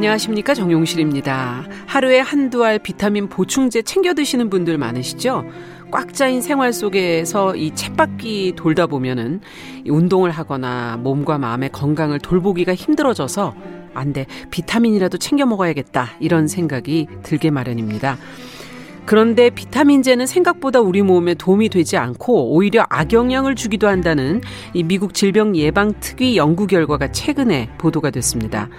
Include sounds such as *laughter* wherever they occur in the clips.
안녕하십니까 정용실입니다. 하루에 한두 알 비타민 보충제 챙겨 드시는 분들 많으시죠? 꽉 짜인 생활 속에서 이 쳇바퀴 돌다 보면은 운동을 하거나 몸과 마음의 건강을 돌보기가 힘들어져서 안 돼. 비타민이라도 챙겨 먹어야겠다. 이런 생각이 들게 마련입니다. 그런데 비타민제는 생각보다 우리 몸에 도움이 되지 않고 오히려 악영향을 주기도 한다는 이 미국 질병 예방 특위 연구 결과가 최근에 보도가 됐습니다.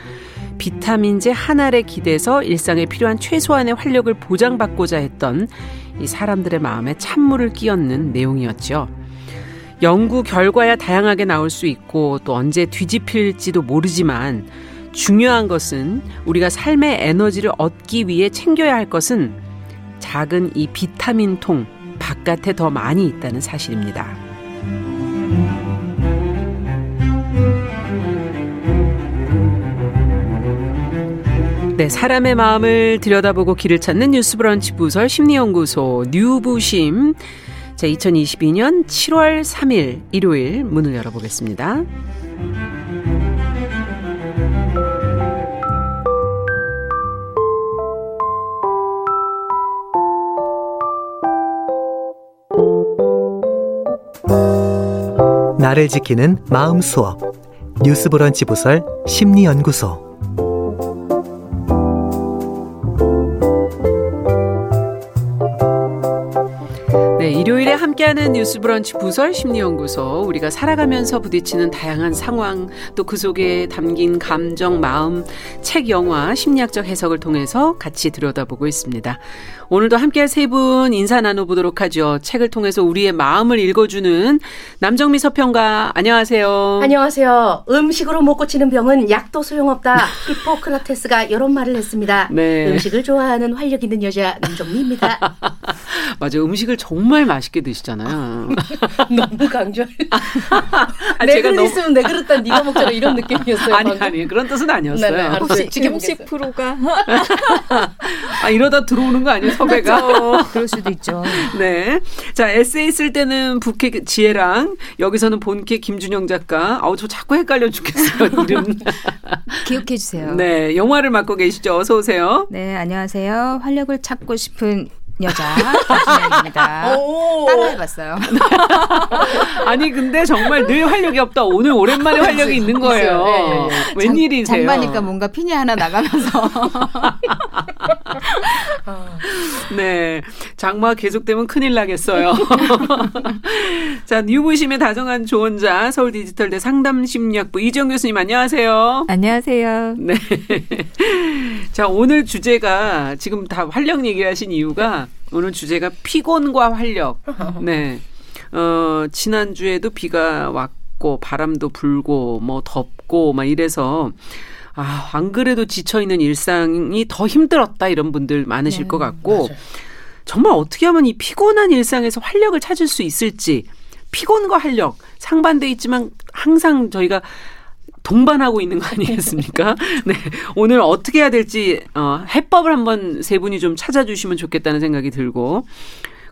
비타민제 한 알에 기대서 일상에 필요한 최소한의 활력을 보장받고자 했던 이 사람들의 마음에 찬물을 끼얹는 내용이었죠. 연구 결과야 다양하게 나올 수 있고 또 언제 뒤집힐지도 모르지만 중요한 것은 우리가 삶의 에너지를 얻기 위해 챙겨야 할 것은 작은 이 비타민 통 바깥에 더 많이 있다는 사실입니다. 네, 사람의 마음을 들여다보고 길을 찾는 뉴스 브런치 부설 심리연구소 뉴부심. 자, 2022년 7월 3일 일요일 문을 열어보겠습니다. 나를 지키는 마음 수업. 뉴스 브런치 부설 심리연구소 뉴스 브런치 부설 심리연구소 우리가 살아가면서 부딪히는 다양한 상황 또 그 속에 담긴 감정 마음 책 영화 심리학적 해석을 통해서 같이 들여다보고 있습니다. 오늘도 함께할 세 분 인사 나눠보도록 하죠. 책을 통해서 우리의 마음을 읽어주는 남정미 서평가 안녕하세요. 안녕하세요. 음식으로 못 고치는 병은 약도 소용없다. *laughs* 히포크라테스가 이런 말을 했습니다. 네. 음식을 좋아하는 활력 있는 여자 남정미입니다. *laughs* 맞아 음식을 정말 맛있게 드시잖아요. *laughs* 너무 강조. 아, 내 그릇 너무... 있으면 내 그릇 다 네가 먹잖아 이런 *laughs* 느낌이었어요. 아니 방금? 아니 그런 뜻은 아니었어요. 네네, 혹시 음식 프로가 *laughs* 아 이러다 들어오는 거 아니에요 섭외가? 그렇죠. 그럴 수도 있죠. 네. 자 에세이 쓸 때는 부캐 지혜랑 여기서는 본캐 김준영 작가. 아우 저 자꾸 헷갈려 죽겠어요 이름. 기억해 주세요. 네 영화를 맡고 계시죠. 어서 오세요. 네 안녕하세요. 활력을 찾고 싶은 여자 김준영입니다. *laughs* 따라해봤어요. *laughs* 아니 근데 정말 늘 활력이 없다. 오늘 오랜만에 활력이 있는 거예요. 네, 네, 네. 웬일이세요? 장마니까 뭔가 핀이 하나 나가면서. *laughs* 네, 장마 계속되면 큰일 나겠어요. *laughs* 자, 뉴부심의 다정한 조언자 서울 디지털대 상담심리학부 이정 교수님 안녕하세요. 안녕하세요. 네. 자, 오늘 주제가 지금 다 활력 얘기를 하신 이유가 오늘 주제가 피곤과 활력. 네. 어, 지난주에도 비가 왔고, 바람도 불고, 뭐 덥고, 막 이래서, 아, 안 그래도 지쳐있는 일상이 더 힘들었다, 이런 분들 많으실 네, 것 같고, 맞아요. 정말 어떻게 하면 이 피곤한 일상에서 활력을 찾을 수 있을지, 피곤과 활력, 상반돼 있지만 항상 저희가 동반하고 있는 거 아니겠습니까? *laughs* 네. 오늘 어떻게 해야 될지, 어, 해법을 한번 세 분이 좀 찾아주시면 좋겠다는 생각이 들고,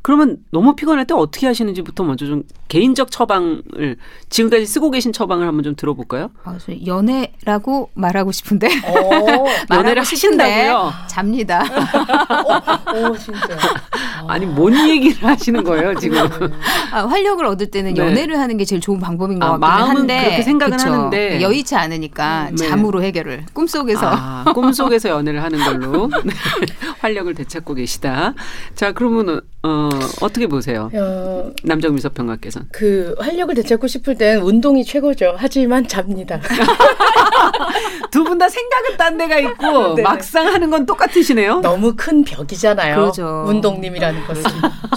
그러면 너무 피곤할 때 어떻게 하시는지부터 먼저 좀 개인적 처방을 지금까지 쓰고 계신 처방을 한번 좀 들어볼까요? 아, 연애라고 말하고 싶은데 어, *laughs* 연애를 하신다고요? 잡니다. 오, *laughs* 어, 진짜. 아니 뭔 얘기를 하시는 거예요 지금? 아, 활력을 얻을 때는 네. 연애를 하는 게 제일 좋은 방법인 것 아, 같긴 한데 그렇게 생각은 그쵸. 하는데 여의치 않으니까 네. 잠으로 해결을 꿈속에서 아, 꿈속에서 연애를 하는 걸로 *laughs* 네. 활력을 되찾고 계시다. 자 그러면 어, 어떻게 보세요? 어, 남정미 서평가께서는. 그 활력을 되찾고 싶을 땐 운동이 최고죠. 하지만 잡니다. *laughs* 두 분 다 생각은 딴 데가 있고 *laughs* 네. 막상 하는 건 똑같으시네요. 너무 큰 벽이잖아요. 그렇죠. 운동님이라는 *laughs* 것은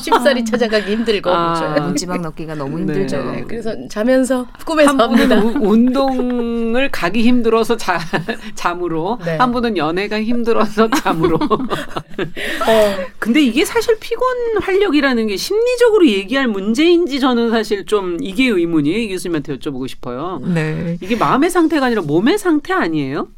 쉽사리 찾아가기 힘들고 아, 문지방 넣기가 너무 힘들죠. 네, 네. 그래서 자면서 꿈에서 합니다. 운동을 가기 힘들어서 자, 잠으로 네. 한 분은 연애가 힘들어서 잠으로. 어. 근데 이게 사실 피곤 활력 이라는 게 심리적으로 얘기할 문제인지 저는 사실 좀 이게 의문이에요. 이 교수님한테 여쭤보고 싶어요. 네. 이게 마음의 상태가 아니라 몸의 상태 아니에요?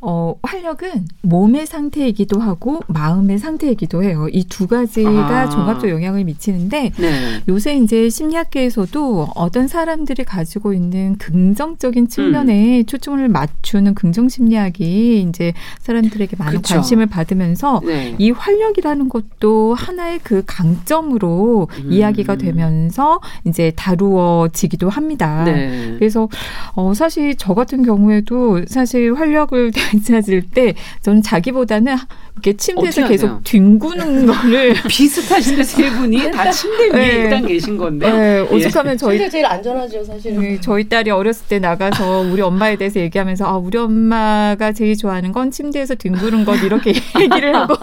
어, 활력은 몸의 상태이기도 하고 마음의 상태이기도 해요. 이 두 가지가 아. 종합적 영향을 미치는데 네. 요새 이제 심리학계에서도 어떤 사람들이 가지고 있는 긍정적인 측면에 음. 초점을 맞추는 긍정 심리학이 이제 사람들에게 많은 그쵸. 관심을 받으면서 네. 이 활력이라는 것도 하나의 그 강점으로 음. 이야기가 되면서 이제 다루어지기도 합니다. 네. 그래서 어 사실 저 같은 경우에도 사실 활력을 *laughs* 되찾을 때 저는 자기보다는 이렇게 침대에서 계속 뒹구는 *laughs* 거를 비슷하신데 세 분이 *laughs* 다 침대 위에 네. 일단 계신 건데. 네, 오죽하면 저희 침대 제일 안전하죠, 사실은. 네, 저희 딸이 어렸을 때 나가서 우리 엄마에 대해서 얘기하면서 아, 우리 엄마가 제일 좋아하는 건 침대에서 뒹구는 것 이렇게 얘기를 하고.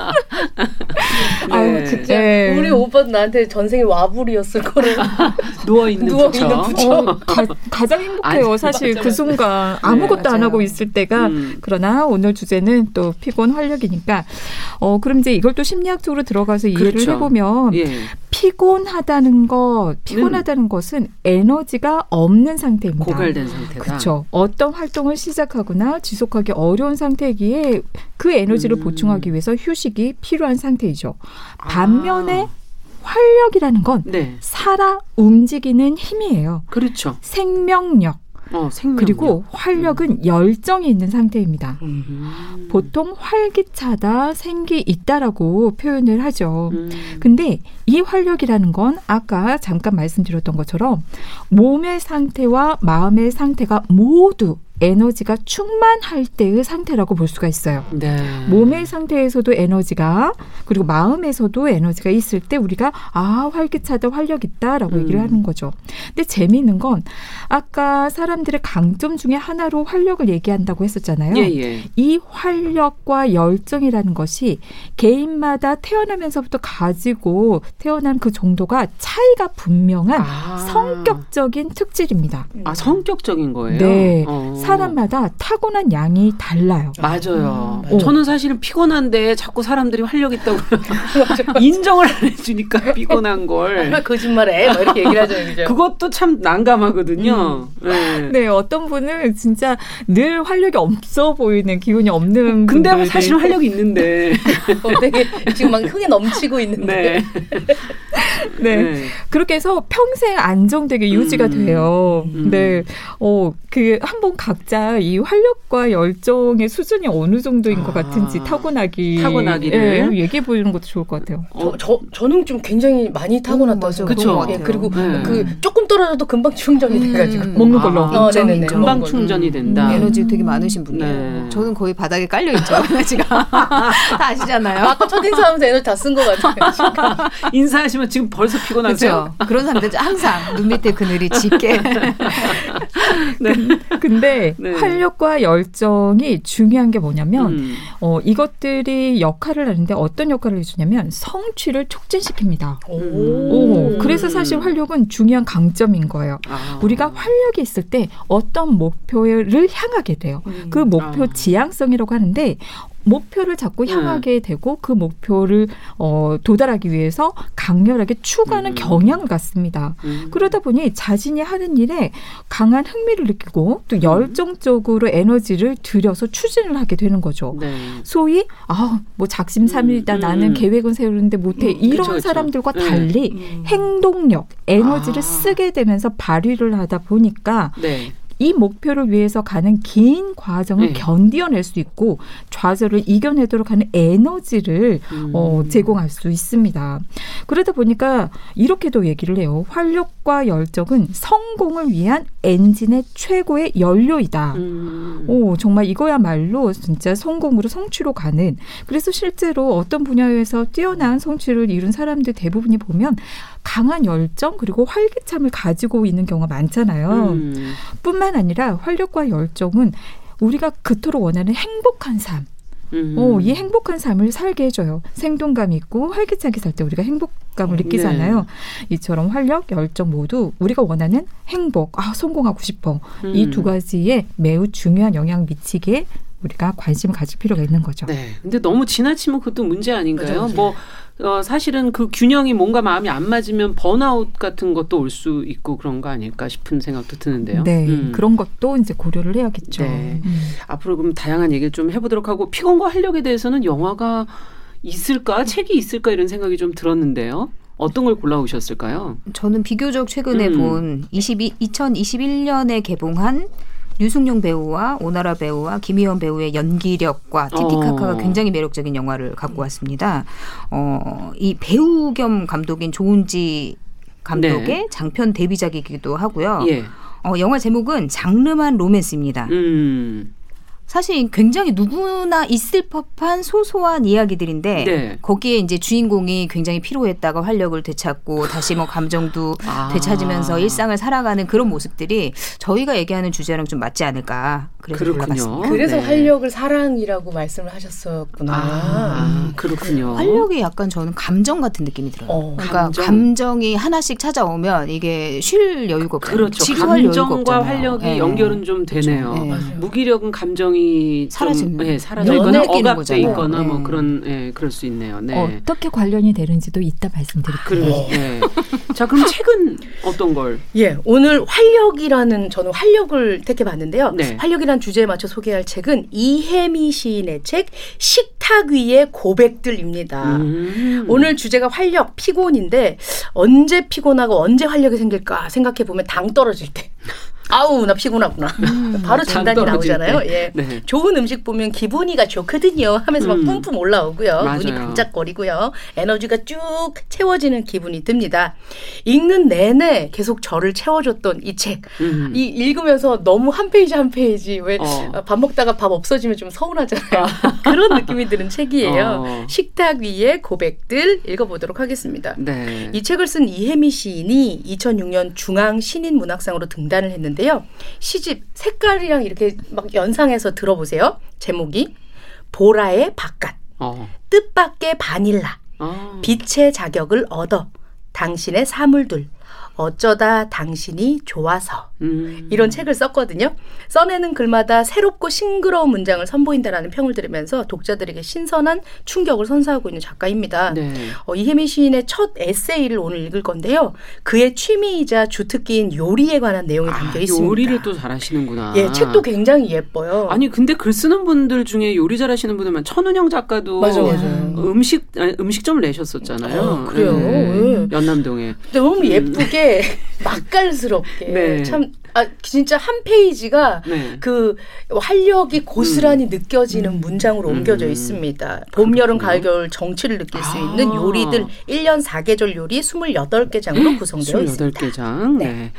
*laughs* 네. 아, 진짜 네. 우리 오빠 나한테 전생에 와불이었을 거를 *laughs* 누워 있는 누워 있는 부처. 어, 가, 장 행복해요, 아니, 사실 맞아요. 그 순간 아무것도 네, 안 하고 있을 때가. 음. 그러나 오늘 주제는 또 피곤 활력이니까 어, 그럼 이제 이걸 또 심리학적으로 들어가서 이해를 그렇죠. 해보면 예. 피곤하다는 것, 피곤하다는 음. 것은 에너지가 없는 상태입니다. 고갈된 상태다. 그렇죠. 어떤 활동을 시작하거나 지속하기 어려운 상태기에 그 에너지를 음. 보충하기 위해서 휴식이 필요한 상태이죠. 반면에 아. 활력이라는 건 네. 살아 움직이는 힘이에요. 그렇죠. 생명력, 어, 그리고 활력은 음. 열정이 있는 상태입니다. 음. 보통 활기차다, 생기 있다라고 표현을 하죠. 음. 근데 이 활력이라는 건 아까 잠깐 말씀드렸던 것처럼 몸의 상태와 마음의 상태가 모두 에너지가 충만할 때의 상태라고 볼 수가 있어요. 네. 몸의 상태에서도 에너지가 그리고 마음에서도 에너지가 있을 때 우리가 아 활기차다 활력 있다라고 음. 얘기를 하는 거죠. 근데 재미있는 건 아까 사람들의 강점 중에 하나로 활력을 얘기한다고 했었잖아요. 예, 예. 이 활력과 열정이라는 것이 개인마다 태어나면서부터 가지고 태어난 그 정도가 차이가 분명한 아. 성격적인 특질입니다. 아 성격적인 거예요? 네. 어. 사람마다 타고난 양이 달라요. 맞아요. 음, 저는 사실은 피곤한데 자꾸 사람들이 활력 있다고 *laughs* 인정을 안 해주니까 피곤한 걸. 거짓말해. 뭐 이렇게 얘기를 하죠. 그죠? 그것도 참 난감하거든요. 음. 네. 네. 어떤 분은 진짜 늘 활력이 없어 보이는 기운이 없는. 근데 분들이. 사실 활력이 있는데. *laughs* 어, 되게 지금 막 흥에 넘치고 있는데. 네. 네. 네. 그렇게 해서 평생 안정되게 유지가 음. 돼요. 음. 네. 어, 그 한번 가 각자 이 활력과 열정의 수준이 어느 정도인 아. 것 같은지 타고나기 타고나기를 예, 얘기해 보는 것도 좋을 것 같아요. 저, 저 저는 좀 굉장히 많이 타고났다. 음, 그렇죠. 예, 그리고 네. 그 조금 떨어져도 금방 충전이 음. 돼가지고 먹는 걸로 아, 어, 네네네. 금방 충전이 된다. 음. 에너지 되게 많으신 분이에요. 네. 저는 거의 바닥에 깔려 있죠. *laughs* 에너지가 *laughs* 다 아시잖아요. 아까 첫 인사하면서 에너지 다 쓴 것 같아요. *laughs* 인사하시면 지금 벌써 피곤하세요. 그렇죠. 그런 사람들 항상 눈 밑에 그늘이 짙게. *laughs* 네. 근데 네. 활력과 열정이 중요한 게 뭐냐면 음. 어, 이것들이 역할을 하는데 어떤 역할을 해주냐면 성취를 촉진시킵니다. 오. 오. 그래서 사실 활력은 중요한 강점인 거예요. 아. 우리가 활력이 있을 때 어떤 목표를 향하게 돼요. 음. 그 목표 아. 지향성이라고 하는데 목표를 자꾸 네. 향하게 되고 그 목표를 어, 도달하기 위해서 강렬하게 추구하는 음. 경향을 갖습니다. 음. 그러다 보니 자신이 하는 일에 강한 흥미를 느끼고 또 음. 열정적으로 에너지를 들여서 추진을 하게 되는 거죠. 네. 소위 아뭐 작심삼일이다 음. 나는 음. 계획은 세우는데 못해 음. 이런 그쵸, 사람들과 네. 달리 행동력, 에너지를 아. 쓰게 되면서 발휘를 하다 보니까 네. 이 목표를 위해서 가는 긴 과정을 네. 견디어낼 수 있고 좌절을 이겨내도록 하는 에너지를 음. 어, 제공할 수 있습니다. 그러다 보니까 이렇게도 얘기를 해요. 활력과 열정은 성공을 위한 엔진의 최고의 연료이다. 음. 오, 정말 이거야말로 진짜 성공으로 성취로 가는. 그래서 실제로 어떤 분야에서 뛰어난 성취를 이룬 사람들 대부분이 보면 강한 열정 그리고 활기참을 가지고 있는 경우가 많잖아요. 음. 뿐만 아니라 활력과 열정은 우리가 그토록 원하는 행복한 삶. 음. 어, 이 행복한 삶을 살게 해줘요. 생동감 있고 활기차게 살 때 우리가 행복감을 느끼잖아요. 네. 이처럼 활력, 열정 모두 우리가 원하는 행복, 아, 성공하고 싶어. 음. 이두 가지에 매우 중요한 영향을 미치게 우리가 관심을 가질 필요가 있는 거죠. 네. 근데 너무 지나치면 그것도 문제 아닌가요? 맞아, 맞아. 뭐 어, 사실은 그 균형이 뭔가 마음이 안 맞으면 번아웃 같은 것도 올 수 있고 그런 거 아닐까 싶은 생각도 드는데요. 네, 음. 그런 것도 이제 고려를 해야겠죠. 네. 음. 앞으로 그럼 다양한 얘기를 좀 해보도록 하고 피곤과 활력에 대해서는 영화가 있을까, 책이 있을까 이런 생각이 좀 들었는데요. 어떤 걸 골라오셨을까요? 저는 비교적 최근에 음. 본 22, 2021년에 개봉한 류승룡 배우와 오나라 배우와 김희원 배우의 연기력과 티티카카가 어. 굉장히 매력적인 영화를 갖고 왔습니다. 어, 이 배우 겸 감독인 조은지 감독의 네. 장편 데뷔작이기도 하고요. 예. 어, 영화 제목은 장르만 로맨스입니다. 음. 사실 굉장히 누구나 있을 법한 소소한 이야기들인데 네. 거기에 이제 주인공이 굉장히 피로했다가 활력을 되찾고 다시 뭐 감정도 *laughs* 아. 되찾으면서 일상을 살아가는 그런 모습들이 저희가 얘기하는 주제랑 좀 맞지 않을까 그래서 골라봤습니다. 그래서 네. 활력을 사랑이라고 말씀을 하셨었구나. 아, 그렇군요. 활력이 약간 저는 감정 같은 느낌이 들어요. 어, 그러니까 감정. 이 하나씩 찾아오면 이게 쉴 여유가 없잖아요. 그렇죠. 감정과 활력이 네. 연결은 좀 되네요. 그렇죠. 네. 무기력은 감정이 사라지는, 좀, 예, 사라지거나 억압돼 있거나 뭐 네. 그런, 예, 그럴 수 있네요. 네. 어떻게 관련이 되는지도 이따 말씀드릴게요. 아, 네. 자, 그럼 책은 어떤 걸? 예, 오늘 활력이라는 저는 활력을 택해 봤는데요. 네. 활력이라는 주제에 맞춰 소개할 책은 이혜미 시인의 책 식탁 위의 고백들입니다. 음. 오늘 주제가 활력, 피곤인데 언제 피곤하고 언제 활력이 생길까 생각해 보면 당 떨어질 때. 아우 나 피곤하구나. 음, 바로 진단이 나오잖아요. 예. 네. 좋은 음식 보면 기분이가 좋거든요. 하면서 막 음. 뿜뿜 올라오고요. 맞아요. 눈이 반짝거리고요. 에너지가 쭉 채워지는 기분이 듭니다. 읽는 내내 계속 저를 채워줬던 이 책. 음. 이 읽으면서 너무 한 페이지 한 페이지 왜 밥 어. 먹다가 밥 없어지면 좀 서운하잖아요. *laughs* 그런 느낌이 드는 책이에요. 어. 식탁 위의 고백들 읽어보도록 하겠습니다. 네. 이 책을 쓴 이혜미 시인이 2006년 중앙 신인 문학상으로 등단을 했는데 있는데요. 시집 색깔이랑 이렇게 막 연상해서 들어보세요. 제목이 보라의 바깥, 어. 뜻밖의 바닐라, 어. 빛의 자격을 얻어 당신의 사물들, 어쩌다 당신이 좋아서 음. 이런 책을 썼거든요. 써내는 글마다 새롭고 싱그러운 문장을 선보인다라는 평을 들으면서 독자들에게 신선한 충격을 선사하고 있는 작가입니다. 네. 어, 이혜미 시인의 첫 에세이를 오늘 읽을 건데요. 그의 취미이자 주특기인 요리에 관한 내용이 아, 담겨 있습니다. 요리를 또 잘하시는구나. 예, 책도 굉장히 예뻐요. 아니 근데 글 쓰는 분들 중에 요리 잘하시는 분들만 천운영 작가도 맞아, 맞아. 음식 음식점을 내셨었잖아요. 어, 그래요. 네. 연남동에. 너무 예쁘게 *laughs* 맛깔스럽게 네. 참 아, 진짜 한 페이지가 네. 그 활력이 고스란히 음. 느껴지는 문장으로 음. 옮겨져 있습니다. 봄, 여름, 가을, 겨울 정취를 느낄 수 있는 아. 요리들 1년 4계절 요리 28개 장으로 구성되어 28개 있습니다. 28개 장. 네. 네.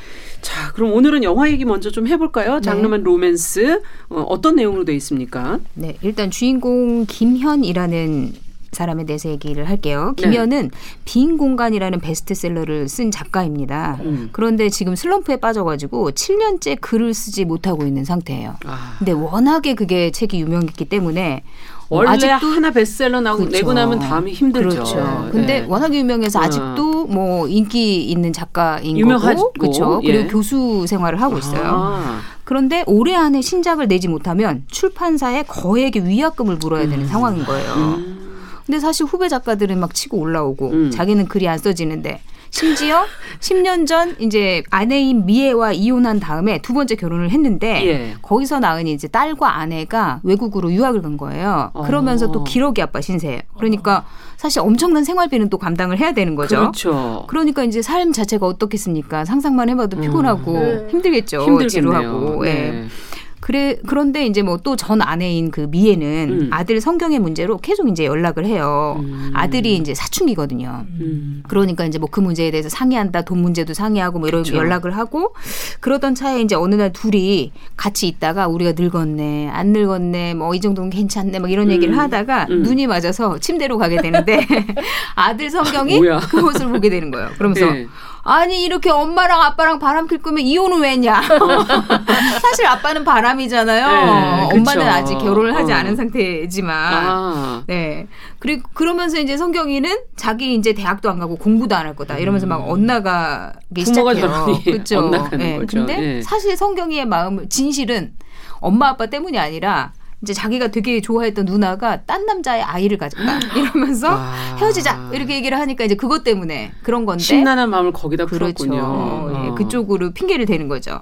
자, 그럼 오늘은 영화 얘기 먼저 좀 해볼까요? 네. 장르만 로맨스 어, 떤 내용으로 되어 있습니까? 네, 일단 주인공 김현이라는 사람에 대해서 얘기를 할게요. 네. 김현은 네. 빈 공간이라는 베스트셀러를 쓴 작가입니다. 음. 그런데 지금 슬럼프에 빠져가지고 7년째 글을 쓰지 못하고 있는 상태예요. 아. 근데 워낙에 그게 책이 유명했기 때문에 원래 아직도 하나 베스트셀러 나고 그렇죠. 내고 나면 다음이 힘들죠. 그렇죠. 근데 네. 워낙에 유명해서 어. 아직도 뭐 인기 있는 작가인 유명하고, 거고, 그렇죠. 예. 그리고 교수 생활을 하고 있어요. 아. 그런데 올해 안에 신작을 내지 못하면 출판사에 거액의 위약금을 물어야 되는 음. 상황인 거예요. 음. 근데 사실 후배 작가들은 막 치고 올라오고 음. 자기는 글이 안 써지는데 심지어 10년 전 이제 아내인 미애와 이혼한 다음에 두 번째 결혼을 했는데 예. 거기서 낳은 이제 딸과 아내가 외국으로 유학을 간 거예요. 그러면서 어. 또 기러기 아빠 신세예요. 그러니까 사실 엄청난 생활비는 또 감당을 해야 되는 거죠. 그렇죠. 그러니까 이제 삶 자체가 어떻겠습니까? 상상만 해봐도 음. 피곤하고 음. 힘들겠죠. 힘들겠네요. 지루하고. 예. 네. 그래 그런데 이제 뭐 또 전 아내인 그 미애는 음. 아들 성경의 문제로 계속 이제 연락을 해요. 음. 아들이 이제 사춘기거든요. 음. 그러니까 이제 뭐 그 문제에 대해서 상의한다, 돈 문제도 상의하고 뭐 이런 그렇죠. 연락을 하고 그러던 차에 이제 어느 날 둘이 같이 있다가 우리가 늙었네, 안 늙었네, 뭐 이 정도는 괜찮네, 막 이런 얘기를 음. 하다가 음. 눈이 맞아서 침대로 가게 되는데 *laughs* 아들 성경이 그 모습을 보게 되는 거예요. 그러면서 네. 아니 이렇게 엄마랑 아빠랑 바람 필 거면 이혼은 왜냐? *laughs* 사실 아빠는 바람이잖아요. 네, 엄마는 아직 결혼을 하지 어. 않은 상태지만. 아. 네. 그리고 그러면서 이제 성경이는 자기 이제 대학도 안 가고 공부도 안 할 거다 이러면서 막 음. 엇나가기 시작해요. *laughs* 그렇죠. 네. 근데 네. 사실 성경이의 마음을 진실은 엄마 아빠 때문이 아니라 이제 자기가 되게 좋아했던 누나가 딴 남자의 아이를 가졌다 *gasps* 이러면서 아. 헤어지자 이렇게 얘기를 하니까 이제 그것 때문에 그런 건데 심란한 마음을 거기다 그렇죠. 풀었군요. 예, 어. 그쪽으로 핑계를 대는 거죠.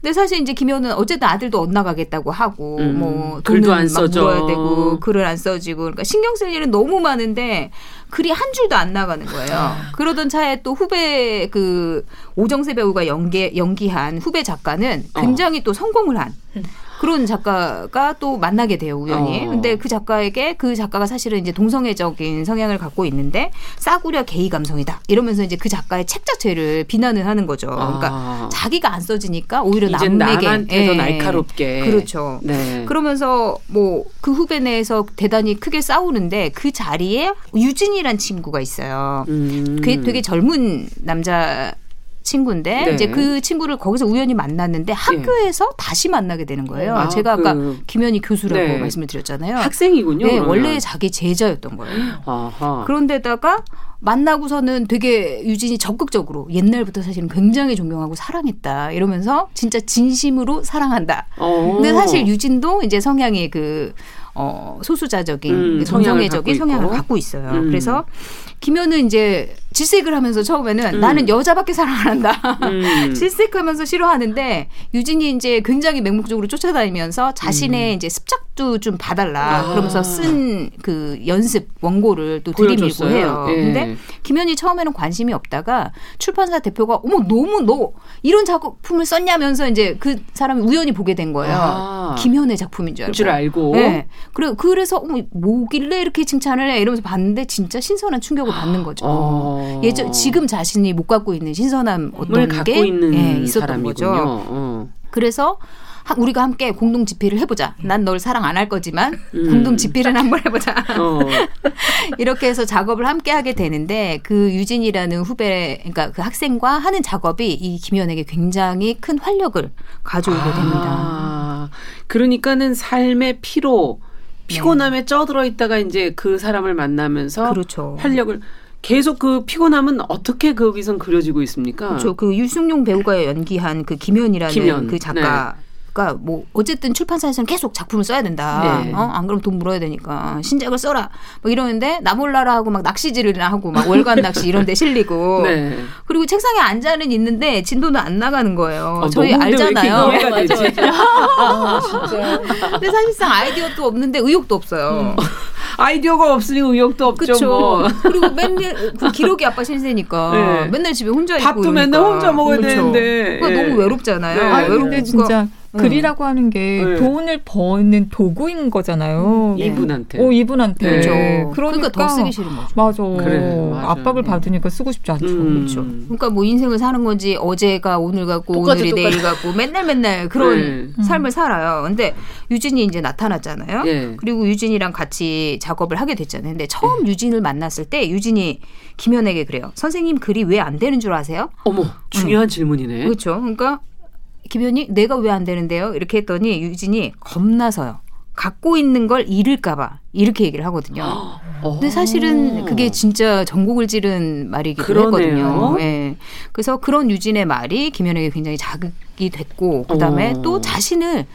근데 사실 이제 김현우는 어쨌든 아들도 엇나가겠다고 하고 음. 뭐 돈도 안 써줘야 되고 글을 안 써지고 그러니까 신경 쓸 일은 너무 많은데 글이 한 줄도 안 나가는 거예요. 아. 그러던 차에 또 후배 그 오정세 배우가 연기 연기한 후배 작가는 어. 굉장히 어. 또 성공을 한 음. 그런 작가가 또 만나게 돼요 우연히. 어. 근데 그 작가에게 그 작가가 사실은 이제 동성애적인 성향을 갖고 있는데 싸구려 게이 감성이다 이러면서 이제 그 작가의 책 자체를 비난을 하는 거죠. 그러니까 아. 자기가 안 써지니까 오히려 남에게 예. 더 날카롭게 그렇죠. 네. 그러면서 뭐 그 후배 내에서 대단히 크게 싸우는데 그 자리에 유진이 란 친구가 있어요. 음. 그게 되게 젊은 남자 친구인데 네. 이제 그 친구를 거기서 우연히 만났는데 학교에서 네. 다시 만나게 되는 거예요. 아, 제가 아까 그, 김현희 교수라고 네. 말씀을 드렸잖아요. 학생이군요. 네, 원래 자기 제자였던 거예요. 아하. 그런데다가 만나고서는 되게 유진이 적극적으로 옛날부터 사실은 굉장히 존경하고 사랑했다 이러면서 진짜 진심으로 사랑한다. 오. 어. 근데 사실 유진도 이제 성향이 그 어, 소수자적인 음, 그 동성애적인 성향을 갖고 있어요. 음. 그래서 김현은 이제 질색을 하면서 처음에는 음. 나는 여자밖에 사랑 안 한다. 음. *laughs* 질색하면서 싫어하는데 유진이 이제 굉장히 맹목적으로 쫓아다니면서 자신의 음. 이제 습작도 좀 봐달라. 아. 그러면서 쓴 그 연습 원고를 또 들이밀고 해요. 예. 근데 김현이 처음에는 관심이 없다가 출판사 대표가 어머 너무 너 이런 작품을 썼냐면서 이제 그 사람이 우연히 보게 된 거예요. 아. 김현의 작품인 줄 알고. 줄 알고. 네. 그래 그래서 어머 뭐길래 이렇게 칭찬을 해 이러면서 봤는데 진짜 신선한 충격을 받는 거죠. 어. 예전 지금 자신이 못 갖고 있는 신선한 어떤 게 예, 있었던 사람이군요. 거죠. 어. 그래서 우리가 함께 공동 집필을 해보자. 난 널 사랑 안 할 거지만 음. 공동 집필은 한번 해보자. 어. *laughs* 이렇게 해서 작업을 함께 하게 되는데 그 유진이라는 후배, 그러니까 그 학생과 하는 작업이 이 김연에게 굉장히 큰 활력을 가져오게 아. 됩니다. 그러니까는 삶의 피로 피곤함에 네. 쪄들어 있다가 이제 그 사람을 만나면서 그렇죠. 활력을 계속 그 피곤함은 어떻게 거기선 그려지고 있습니까? 그렇죠. 그 유승용 배우가 연기한 그 김현이라는 김현. 그 작가 네. 그러니까 뭐 어쨌든 출판사에서는 계속 작품을 써야 된다. 네. 어? 안 그러면 돈 물어야 되니까 신작을 써라. 뭐 이러는데 나 몰라라 하고 막 낚시질을 하고 막 월간 낚시 이런 데 실리고 *laughs* 네. 그리고 책상에 앉아는 있는데 진도는 안 나가는 거예요. 아, 저희 알잖아요. 맞아, 맞아. *laughs* 아, 진짜. 근데 사실상 아이디어도 없는데 의욕도 없어요. 음. 아이디어가 없으니 의욕도 없죠. 그쵸. 뭐. 그리고 맨날 그 기록이 아빠 신세니까 네. 맨날 집에 혼자 있고 밥도 맨날 혼자 먹어야 그렇죠. 되는데 그러니까 너무 외롭잖아요. 네. 아, 외롭고 진짜 글이라고 하는 게 네. 돈을 버는 도구인 거잖아요. 네. 이분한테. 어, 이분한테. 그렇죠. 그러니까, 그러니까, 더 쓰기 싫은 거죠. 맞아. 그래, 맞아. 압박을 네. 받으니까 쓰고 싶지 않죠. 음. 그렇죠. 그러니까 뭐 인생을 사는 건지 어제가 오늘 같고 똑같이, 오늘이 똑같이. 내일 같고 맨날 맨날 그런 네. 삶을 살아요. 근데 유진이 이제 나타났잖아요. 네. 그리고 유진이랑 같이 작업을 하게 됐잖아요. 근데 처음 네. 유진을 만났을 때 유진이 김현에게 그래요. 선생님 글이 왜 안 되는 줄 아세요? 어머, 중요한 응. 질문이네. 그렇죠. 그러니까 김현이 내가 왜 안 되는데요? 이렇게 했더니 유진이 겁나서요. 갖고 있는 걸 잃을까봐 이렇게 얘기를 하거든요. *gasps* 근데 사실은 그게 진짜 전곡을 찌른 말이기도 그러네요. 했거든요. 예. 그래서 그런 유진의 말이 김현에게 굉장히 자극이 됐고 그다음에 오. 또 자신을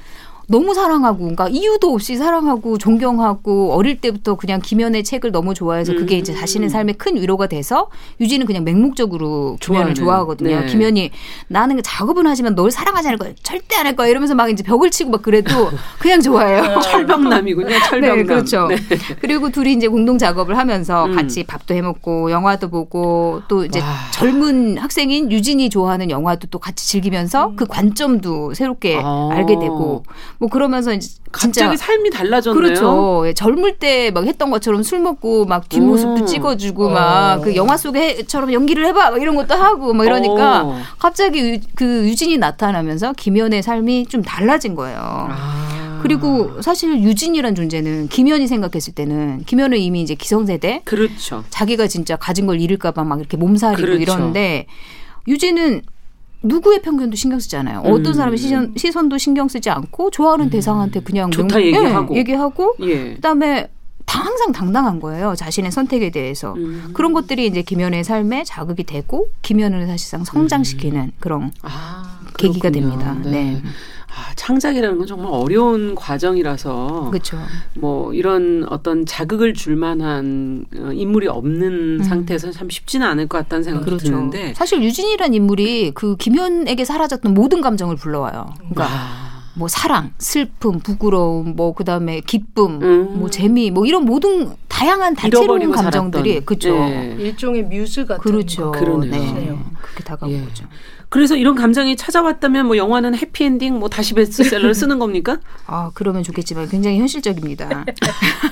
너무 사랑하고 그러니까 이유도 없이 사랑하고 존경하고 어릴 때부터 그냥 김연의 책을 너무 좋아해서 그게 음. 이제 자신의 삶에 큰 위로가 돼서 유진은 그냥 맹목적으로 김연을 좋아하거든요. 네. 김연이 나는 그 작업은 하지만 널 사랑하지 않을 거야. 절대 안 할 거야. 이러면서 막 이제 벽을 치고 막 그래도 *laughs* 그냥 좋아해요. 철벽남이군요. *laughs* 철벽남. 네, 그렇죠. 네. 그리고 둘이 이제 공동 작업을 하면서 음. 같이 밥도 해 먹고 영화도 보고 또 이제 와. 젊은 학생인 유진이 좋아하는 영화도 또 같이 즐기면서 음. 그 관점도 새롭게 아. 알게 되고 뭐 그러면서 이제 갑자기 삶이 달라졌네요. 그렇죠. 예, 젊을 때 막 했던 것처럼 술 먹고 막 뒷모습도 음. 찍어주고 막그 영화 속에처럼 연기를 해봐 막 이런 것도 하고 막 이러니까 오. 갑자기 유, 그 유진이 나타나면서 김연의 삶이 좀 달라진 거예요. 아. 그리고 사실 유진이란 존재는 김연이 생각했을 때는 김연은 이미 이제 기성세대. 그렇죠. 자기가 진짜 가진 걸 잃을까봐 막 이렇게 몸살이고 그렇죠. 이러는데 유진은 누구의 편견도 신경 쓰지 않아요. 음. 어떤 사람의 시선, 시선도 신경 쓰지 않고 좋아하는 음. 대상한테 그냥 좋다 명, 얘기하고 네, 얘기하고 예. 그다음에 다 항상 당당한 거예요. 자신의 선택에 대해서. 음. 그런 것들이 이제 김연의 삶에 자극이 되고 김연을 사실상 성장시키는 음. 그런 아, 계기가 됩니다. 네. 네. 아, 창작이라는 건 정말 어려운 과정이라서 그렇죠. 뭐 이런 어떤 자극을 줄 만한 어, 인물이 없는 음. 상태에서 참 쉽지는 않을 것 같다는 생각이 그렇죠. 드는데 사실 유진이란 인물이 그 김현에게 사라졌던 모든 감정을 불러와요. 그러니까 아. 뭐 사랑, 슬픔, 부끄러움, 뭐 그다음에 기쁨, 음. 뭐 재미, 뭐 이런 모든 다양한 다채로운 감정들이 그렇죠. 네. 일종의 뮤즈 같은 그렇죠. 그러네요. 네. 그렇게 다가온 예. 거죠. 그래서 이런 감정이 찾아왔다면 뭐 영화는 해피엔딩 뭐 다시 베스트셀러를 쓰는 겁니까? 아 그러면 좋겠지만 굉장히 현실적입니다.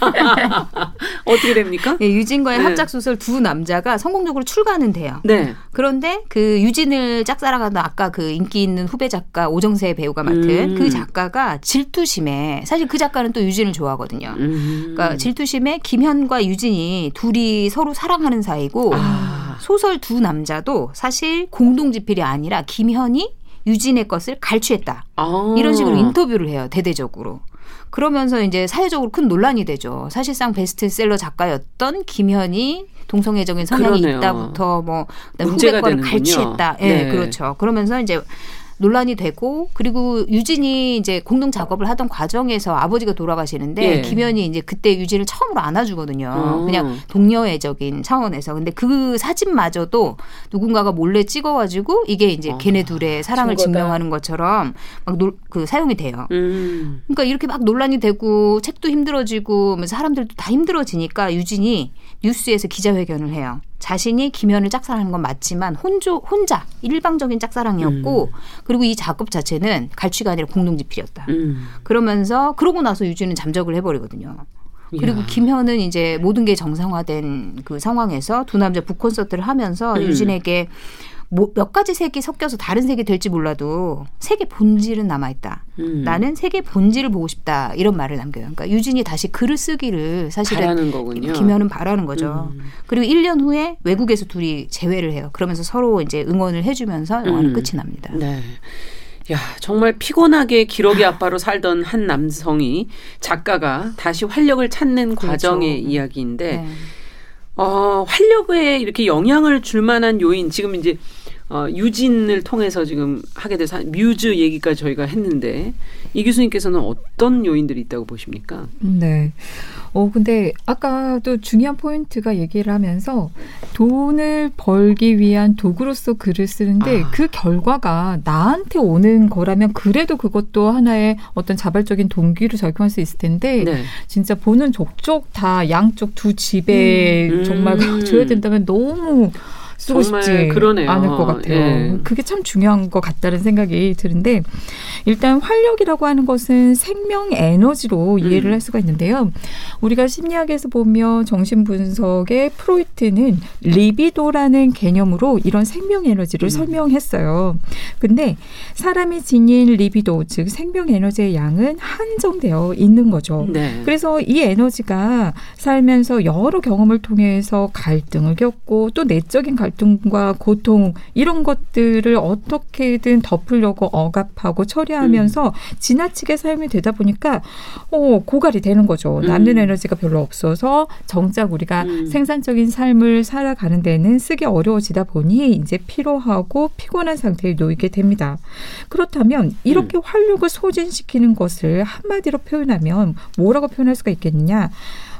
*laughs* 어떻게 됩니까? 네, 유진과의 네. 합작 소설 두 남자가 성공적으로 출간은 돼요. 네. 그런데 그 유진을 짝사랑하던 아까 그 인기 있는 후배 작가 오정세 배우가 맡은 음. 그 작가가 질투심에 사실 그 작가는 또 유진을 좋아하거든요. 음. 그러니까 질투심에 김현과 유진이 둘이 서로 사랑하는 사이고 아. 소설 두 남자도 사실 공동 집필이 아니. 아니라 김현이 유진의 것을 갈취했다. 아. 이런 식으로 인터뷰를 해요. 대대적으로. 그러면서 이제 사회적으로 큰 논란이 되죠. 사실상 베스트셀러 작가였던 김현이 동성애적인 성향이 그러네요. 있다부터 뭐 후배 거를 갈취했다. 예, 네. 그렇죠. 그러면서 이제 논란이 되고 그리고 유진이 이제 공동 작업을 하던 과정에서 아버지가 돌아가시는데 예. 김현이 이제 그때 유진을 처음으로 안아주거든요. 어. 그냥 동료애적인 차원에서. 근데 그 사진마저도 누군가가 몰래 찍어가지고 이게 이제 어. 걔네 둘의 사랑을 증거다. 증명하는 것처럼 막 그 사용이 돼요. 음. 그러니까 이렇게 막 논란이 되고 책도 힘들어지고 사람들도 다 힘들어지니까 유진이 뉴스에서 기자회견을 해요. 자신이 김현을 짝사랑하는 건 맞지만 혼조, 혼자 일방적인 짝사랑이었고 음. 그리고 이 작업 자체는 갈취가 아니라 공동집필이었다. 음. 그러면서 그러고 나서 유진은 잠적을 해버리거든요. 그리고 야. 김현은 이제 모든 게 정상화된 그 상황에서 두 남자 북 콘서트를 하면서 음. 유진에게 뭐 몇 가지 색이 섞여서 다른 색이 될지 몰라도 색의 본질은 남아 있다. 음. 나는 색의 본질을 보고 싶다. 이런 말을 남겨요. 그러니까 유진이 다시 글을 쓰기를 사실은 김현은 바라는 거죠. 음. 그리고 1년 후에 외국에서 둘이 재회를 해요. 그러면서 서로 이제 응원을 해주면서 영화는 음. 끝이 납니다. 네. 야, 정말 피곤하게 기러기 아빠로 살던 한 남성이 작가가 다시 활력을 찾는 그렇죠. 과정의 이야기인데 네. 어, 활력에 이렇게 영향을 줄 만한 요인 지금 이제 어, 유진을 통해서 지금 하게 돼서 뮤즈 얘기까지 저희가 했는데 이 교수님께서는 어떤 요인들이 있다고 보십니까? 네. 어, 근데 아까도 중요한 포인트가 얘기를 하면서 돈을 벌기 위한 도구로서 글을 쓰는데 아. 그 결과가 나한테 오는 거라면 그래도 그것도 하나의 어떤 자발적인 동기로 작용할 수 있을 텐데 네. 진짜 보는 족족 다 양쪽 두 집에 음. 정말 *laughs* 음. 줘야 된다면 너무 쓰고 싶지 그러네요. 않을 것 같아요. 예. 그게 참 중요한 것 같다는 생각이 드는데 일단 활력이라고 하는 것은 생명 에너지로 이해를 음. 할 수가 있는데요. 우리가 심리학에서 보면 정신 분석의 프로이트는 리비도라는 개념으로 이런 생명 에너지를 음. 설명했어요. 근데 사람이 지닌 리비도 즉 생명 에너지의 양은 한정되어 있는 거죠. 네. 그래서 이 에너지가 살면서 여러 경험을 통해서 갈등을 겪고 또 내적인 갈등 갈등과 고통 이런 것들을 어떻게든 덮으려고 억압하고 처리하면서 음. 지나치게 사용이 되다 보니까 어 고갈이 되는 거죠. 음. 남는 에너지가 별로 없어서 정작 우리가 음. 생산적인 삶을 살아가는 데는 쓰기 어려워지다 보니 이제 피로하고 피곤한 상태에 놓이게 됩니다. 그렇다면 이렇게 음. 활력을 소진시키는 것을 한마디로 표현하면 뭐라고 표현할 수가 있겠느냐?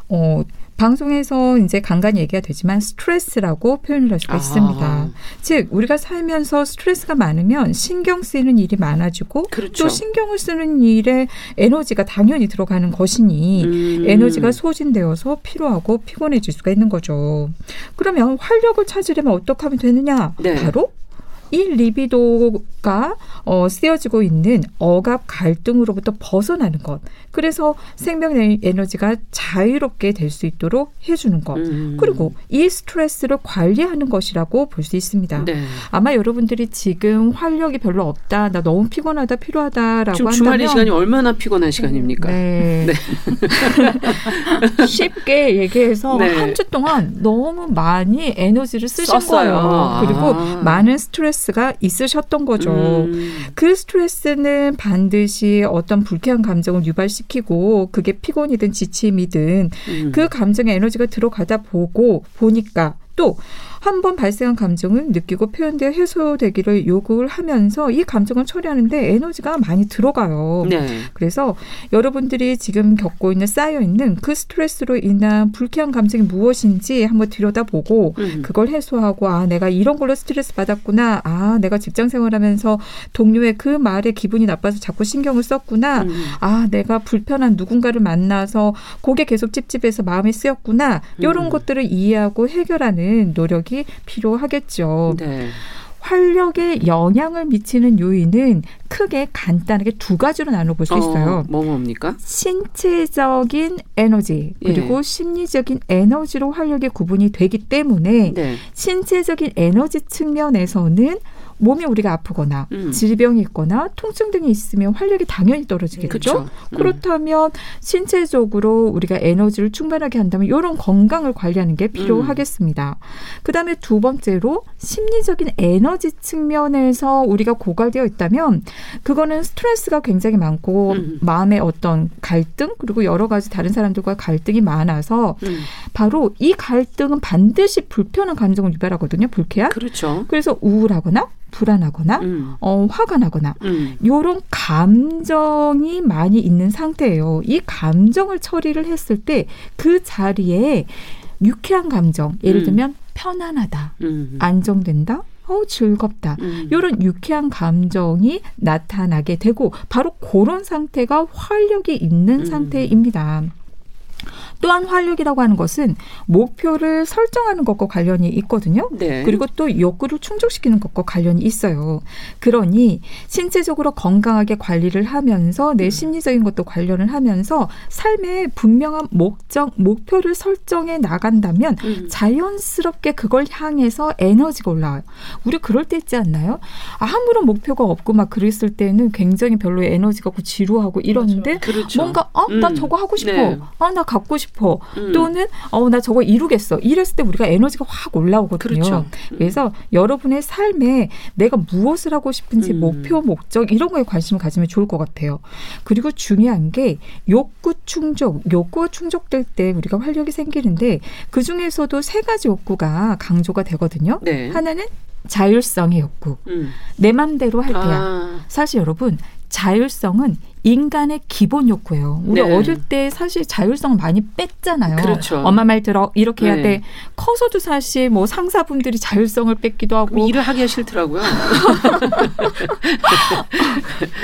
어, 방송에서 이제 간간히 얘기가 되지만 스트레스라고 표현을 할 수가 아. 있습니다. 즉 우리가 살면서 스트레스가 많으면 신경 쓰이는 일이 많아지고 그렇죠. 또 신경을 쓰는 일에 에너지가 당연히 들어가는 것이니 음. 에너지가 소진되어서 피로하고 피곤해질 수가 있는 거죠. 그러면 활력을 찾으려면 어떻게 하면 되느냐? 네. 바로 이 리비도가 어, 쓰여지고 있는 억압 갈등으로부터 벗어나는 것. 그래서 생명 에너지가 자유롭게 될 수 있도록 해주는 것. 음. 그리고 이 스트레스를 관리하는 것이라고 볼 수 있습니다. 네. 아마 여러분들이 지금 활력이 별로 없다, 나 너무 피곤하다, 필요하다라고 지금 한다면 주말의 시간이 얼마나 피곤한 시간입니까? 네. 네. *laughs* 쉽게 얘기해서 네. 한주 동안 너무 많이 에너지를 쓰신 썼어요. 거예요. 그리고 아. 많은 스트레스 스트레스가 있으셨던 거죠. 음. 그 스트레스는 반드시 어떤 불쾌한 감정을 유발시키고 그게 피곤이든 지침이든 음. 그 감정에 에너지가 들어가다 보고 보니까 또 한 번 발생한 감정은 느끼고 표현되어 해소되기를 요구를 하면서 이 감정을 처리하는데 에너지가 많이 들어가요. 네. 그래서 여러분들이 지금 겪고 있는 쌓여 있는 그 스트레스로 인한 불쾌한 감정이 무엇인지 한번 들여다보고 음. 그걸 해소하고 아 내가 이런 걸로 스트레스 받았구나. 아 내가 직장 생활하면서 동료의 그 말에 기분이 나빠서 자꾸 신경을 썼구나. 음. 아 내가 불편한 누군가를 만나서 그게 계속 찝찝해서 마음이 쓰였구나. 이런 음. 것들을 이해하고 해결하는 노력이 필요하겠죠. 네. 활력에 영향을 미치는 요인은 크게 간단하게 두 가지로 나눠볼 수 어, 있어요. 어, 뭐 뭡니까? 신체적인 에너지 그리고 예. 심리적인 에너지로 활력이 구분이 되기 때문에 네. 신체적인 에너지 측면에서는 몸이 우리가 아프거나 음. 질병이 있거나 통증 등이 있으면 활력이 당연히 떨어지겠죠. 음. 그렇다면 신체적으로 우리가 에너지를 충분하게 한다면 이런 건강을 관리하는 게 필요하겠습니다. 음. 그다음에 두 번째로 심리적인 에너지 측면에서 우리가 고갈되어 있다면 그거는 스트레스가 굉장히 많고 음. 마음의 어떤 갈등 그리고 여러 가지 다른 사람들과 갈등이 많아서 음. 바로 이 갈등은 반드시 불편한 감정을 유발하거든요. 불쾌한. 그렇죠. 그래서 우울하거나 불안하거나 음. 어, 화가 나거나 음. 요런 감정이 많이 있는 상태예요. 이 감정을 처리를 했을 때 그 자리에 유쾌한 감정, 예를 음. 들면 편안하다, 음. 안정된다, 어 즐겁다. 음. 이런 유쾌한 감정이 나타나게 되고 바로 그런 상태가 활력이 있는 음. 상태입니다. 또한 활력이라고 하는 것은 목표를 설정하는 것과 관련이 있거든요. 네. 그리고 또 욕구를 충족시키는 것과 관련이 있어요. 그러니 신체적으로 건강하게 관리를 하면서 내 음. 심리적인 것도 관련을 하면서 삶에 분명한 목적, 목표를 설정해 나간다면 음. 자연스럽게 그걸 향해서 에너지가 올라와요. 우리 그럴 때 있지 않나요? 아무런 목표가 없고 막 그랬을 때는 굉장히 별로 에너지가 없고 지루하고 이러는데 그렇죠. 뭔가 어, 나 음. 저거 하고 싶어. 네. 어, 나 갖고 싶어. 음. 또는 어, 나 저거 이루겠어. 이랬을 때 우리가 에너지가 확 올라오거든요. 그렇죠. 그래서 여러분의 삶에 내가 무엇을 하고 싶은지 음. 목표, 목적 이런 거에 관심을 가지면 좋을 것 같아요. 그리고 중요한 게 욕구 충족, 욕구가 충족될 때 우리가 활력이 생기는데 그 중에서도 세 가지 욕구가 강조가 되거든요. 네. 하나는 자율성의 욕구. 음. 내 맘대로 할 때야. 아. 사실 여러분 자율성은 인간의 기본 욕구예요. 우리 네. 어릴 때 사실 자율성 많이 뺐잖아요. 그렇죠. 엄마 말 들어 이렇게 해야 네. 돼. 커서도 사실 뭐 상사분들이 자율성을 뺏기도 하고 일을 하기가 싫더라고요. *laughs*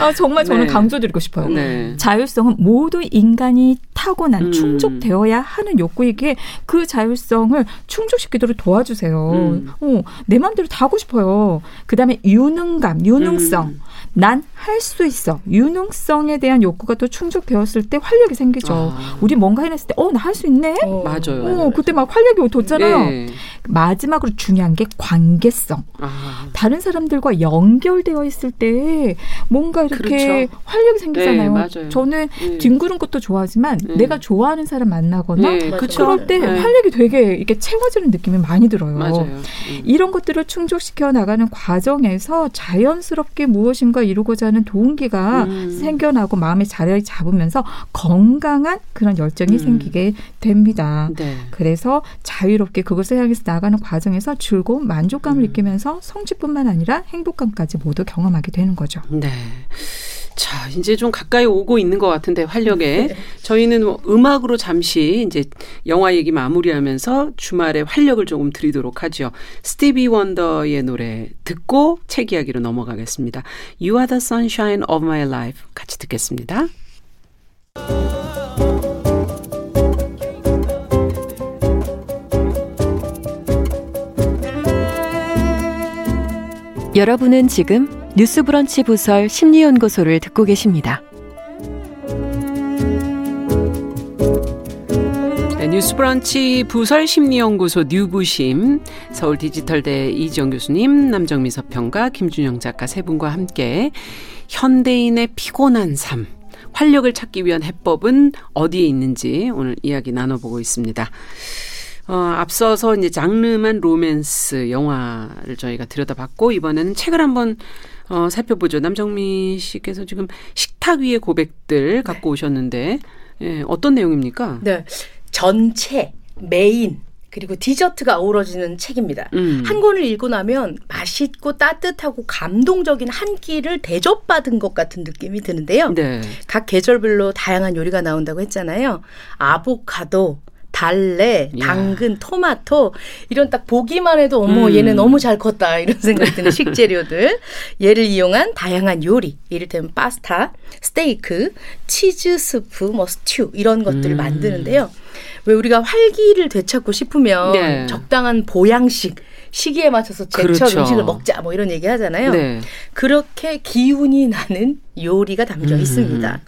아, 정말 저는 네. 강조드리고 싶어요. 네. 자율성은 모두 인간이 타고난 음. 충족되어야 하는 욕구이기에 그 자율성을 충족시키도록 도와주세요. 음. 어, 내 마음대로 다 하고 싶어요. 그다음에 유능감, 유능성. 음. 난 할 수 있어. 유능성에 대한 욕구가 또 충족되었을 때 활력이 생기죠. 아. 우리 뭔가 해냈을 때, 어, 나 할 수 있네? 어, 맞아요. 어, 그때 막 활력이 돋잖아요. 네. 마지막으로 중요한 게 관계성. 아. 다른 사람들과 연결되어 있을 때 뭔가 이렇게 그렇죠. 활력이 생기잖아요. 네, 저는 네. 뒹구는 것도 좋아하지만 네. 내가 좋아하는 사람 만나거나 네, 그럴 때 네. 활력이 되게 이렇게 채워지는 느낌이 많이 들어요. 맞아요. 음. 이런 것들을 충족시켜 나가는 과정에서 자연스럽게 무엇인가 이루고자 하는 동기가 음. 생겨나고 마음의 자리를 잡으면서 건강한 그런 열정이 음. 생기게 됩니다. 네. 그래서 자유롭게 그것을 향해서 나가는 과정에서 즐거운 만족감을 음. 느끼면서 성취뿐만 아니라 행복감까지 모두 경험하게 되는 거죠. 네. 자, 이제 좀 가까이 오고 있는 것 같은데 활력에 네. 저희는 뭐 음악으로 잠시 이제 영화 얘기 마무리하면서 주말에 활력을 조금 드리도록 하죠. 스티비 원더의 노래 듣고 책 이야기로 넘어가겠습니다. You are the sunshine of my life 같이 듣겠습니다. 여러분은 지금 뉴스브런치 부설 심리연구소를 듣고 계십니다. 네, 뉴스브런치 부설 심리연구소 뉴부심 서울 디지털대 이지영 교수님, 남정미 서평가, 김준영 작가 세 분과 함께 현대인의 피곤한 삶, 활력을 찾기 위한 해법은 어디에 있는지 오늘 이야기 나눠보고 있습니다. 어, 앞서서 이제 장르만 로맨스 영화를 저희가 들여다봤고 이번에는 책을 한번 어, 살펴보죠. 남정미 씨께서 지금 식탁 위의 고백들 갖고 오셨는데 예, 어떤 내용입니까? 네. 전체 메인 그리고 디저트가 어우러지는 책입니다. 음. 한 권을 읽고 나면 맛있고 따뜻하고 감동적인 한 끼를 대접받은 것 같은 느낌이 드는데요. 네. 각 계절별로 다양한 요리가 나온다고 했잖아요. 아보카도, 달래, 당근, 야. 토마토 이런 딱 보기만 해도 어머 음. 얘는 너무 잘 컸다 이런 생각이 드는 *laughs* 식재료들 얘를 이용한 다양한 요리 이를테면 파스타, 스테이크, 치즈 스프, 뭐 스튜 이런 것들을 음. 만드는데요. 왜 우리가 활기를 되찾고 싶으면 네. 적당한 보양식 시기에 맞춰서 제철 그렇죠. 음식을 먹자 뭐 이런 얘기 하잖아요. 네. 그렇게 기운이 나는 요리가 담겨 음. 있습니다.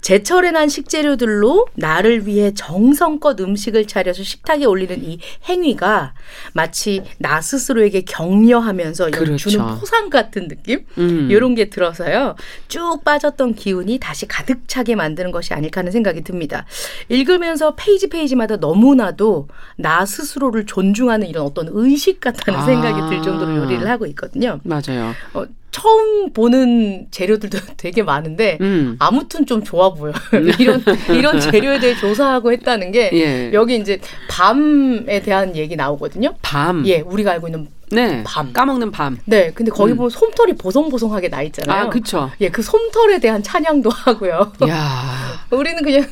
제철에 난 식재료들로 나를 위해 정성껏 음식을 차려서 식탁에 올리는 이 행위가 마치 나 스스로에게 격려하면서 그렇죠. 주는 포상 같은 느낌 음. 이런 게 들어서요 쭉 빠졌던 기운이 다시 가득 차게 만드는 것이 아닐까 하는 생각이 듭니다. 읽으면서 페이지 페이지마다 너무나도 나 스스로를 존중하는 이런 어떤 의식 같다는 아. 생각이 들 정도로 요리를 하고 있거든요. 맞아요. 어, 처음 보는 재료들도 *laughs* 되게 많은데 음. 아무튼 좀 좋아 보여. *laughs* 이런 이런 재료에 대해 조사하고 했다는 게 예. 여기 이제 밤에 대한 얘기 나오거든요. 밤. 예, 우리가 알고 있는 네. 밤. 까먹는 밤. 네. 근데 거기 음. 보면 솜털이 보송보송하게 나 있잖아요. 아, 그쵸. 예, 그 솜털에 대한 찬양도 *laughs* 하고요. 야 우리는 그냥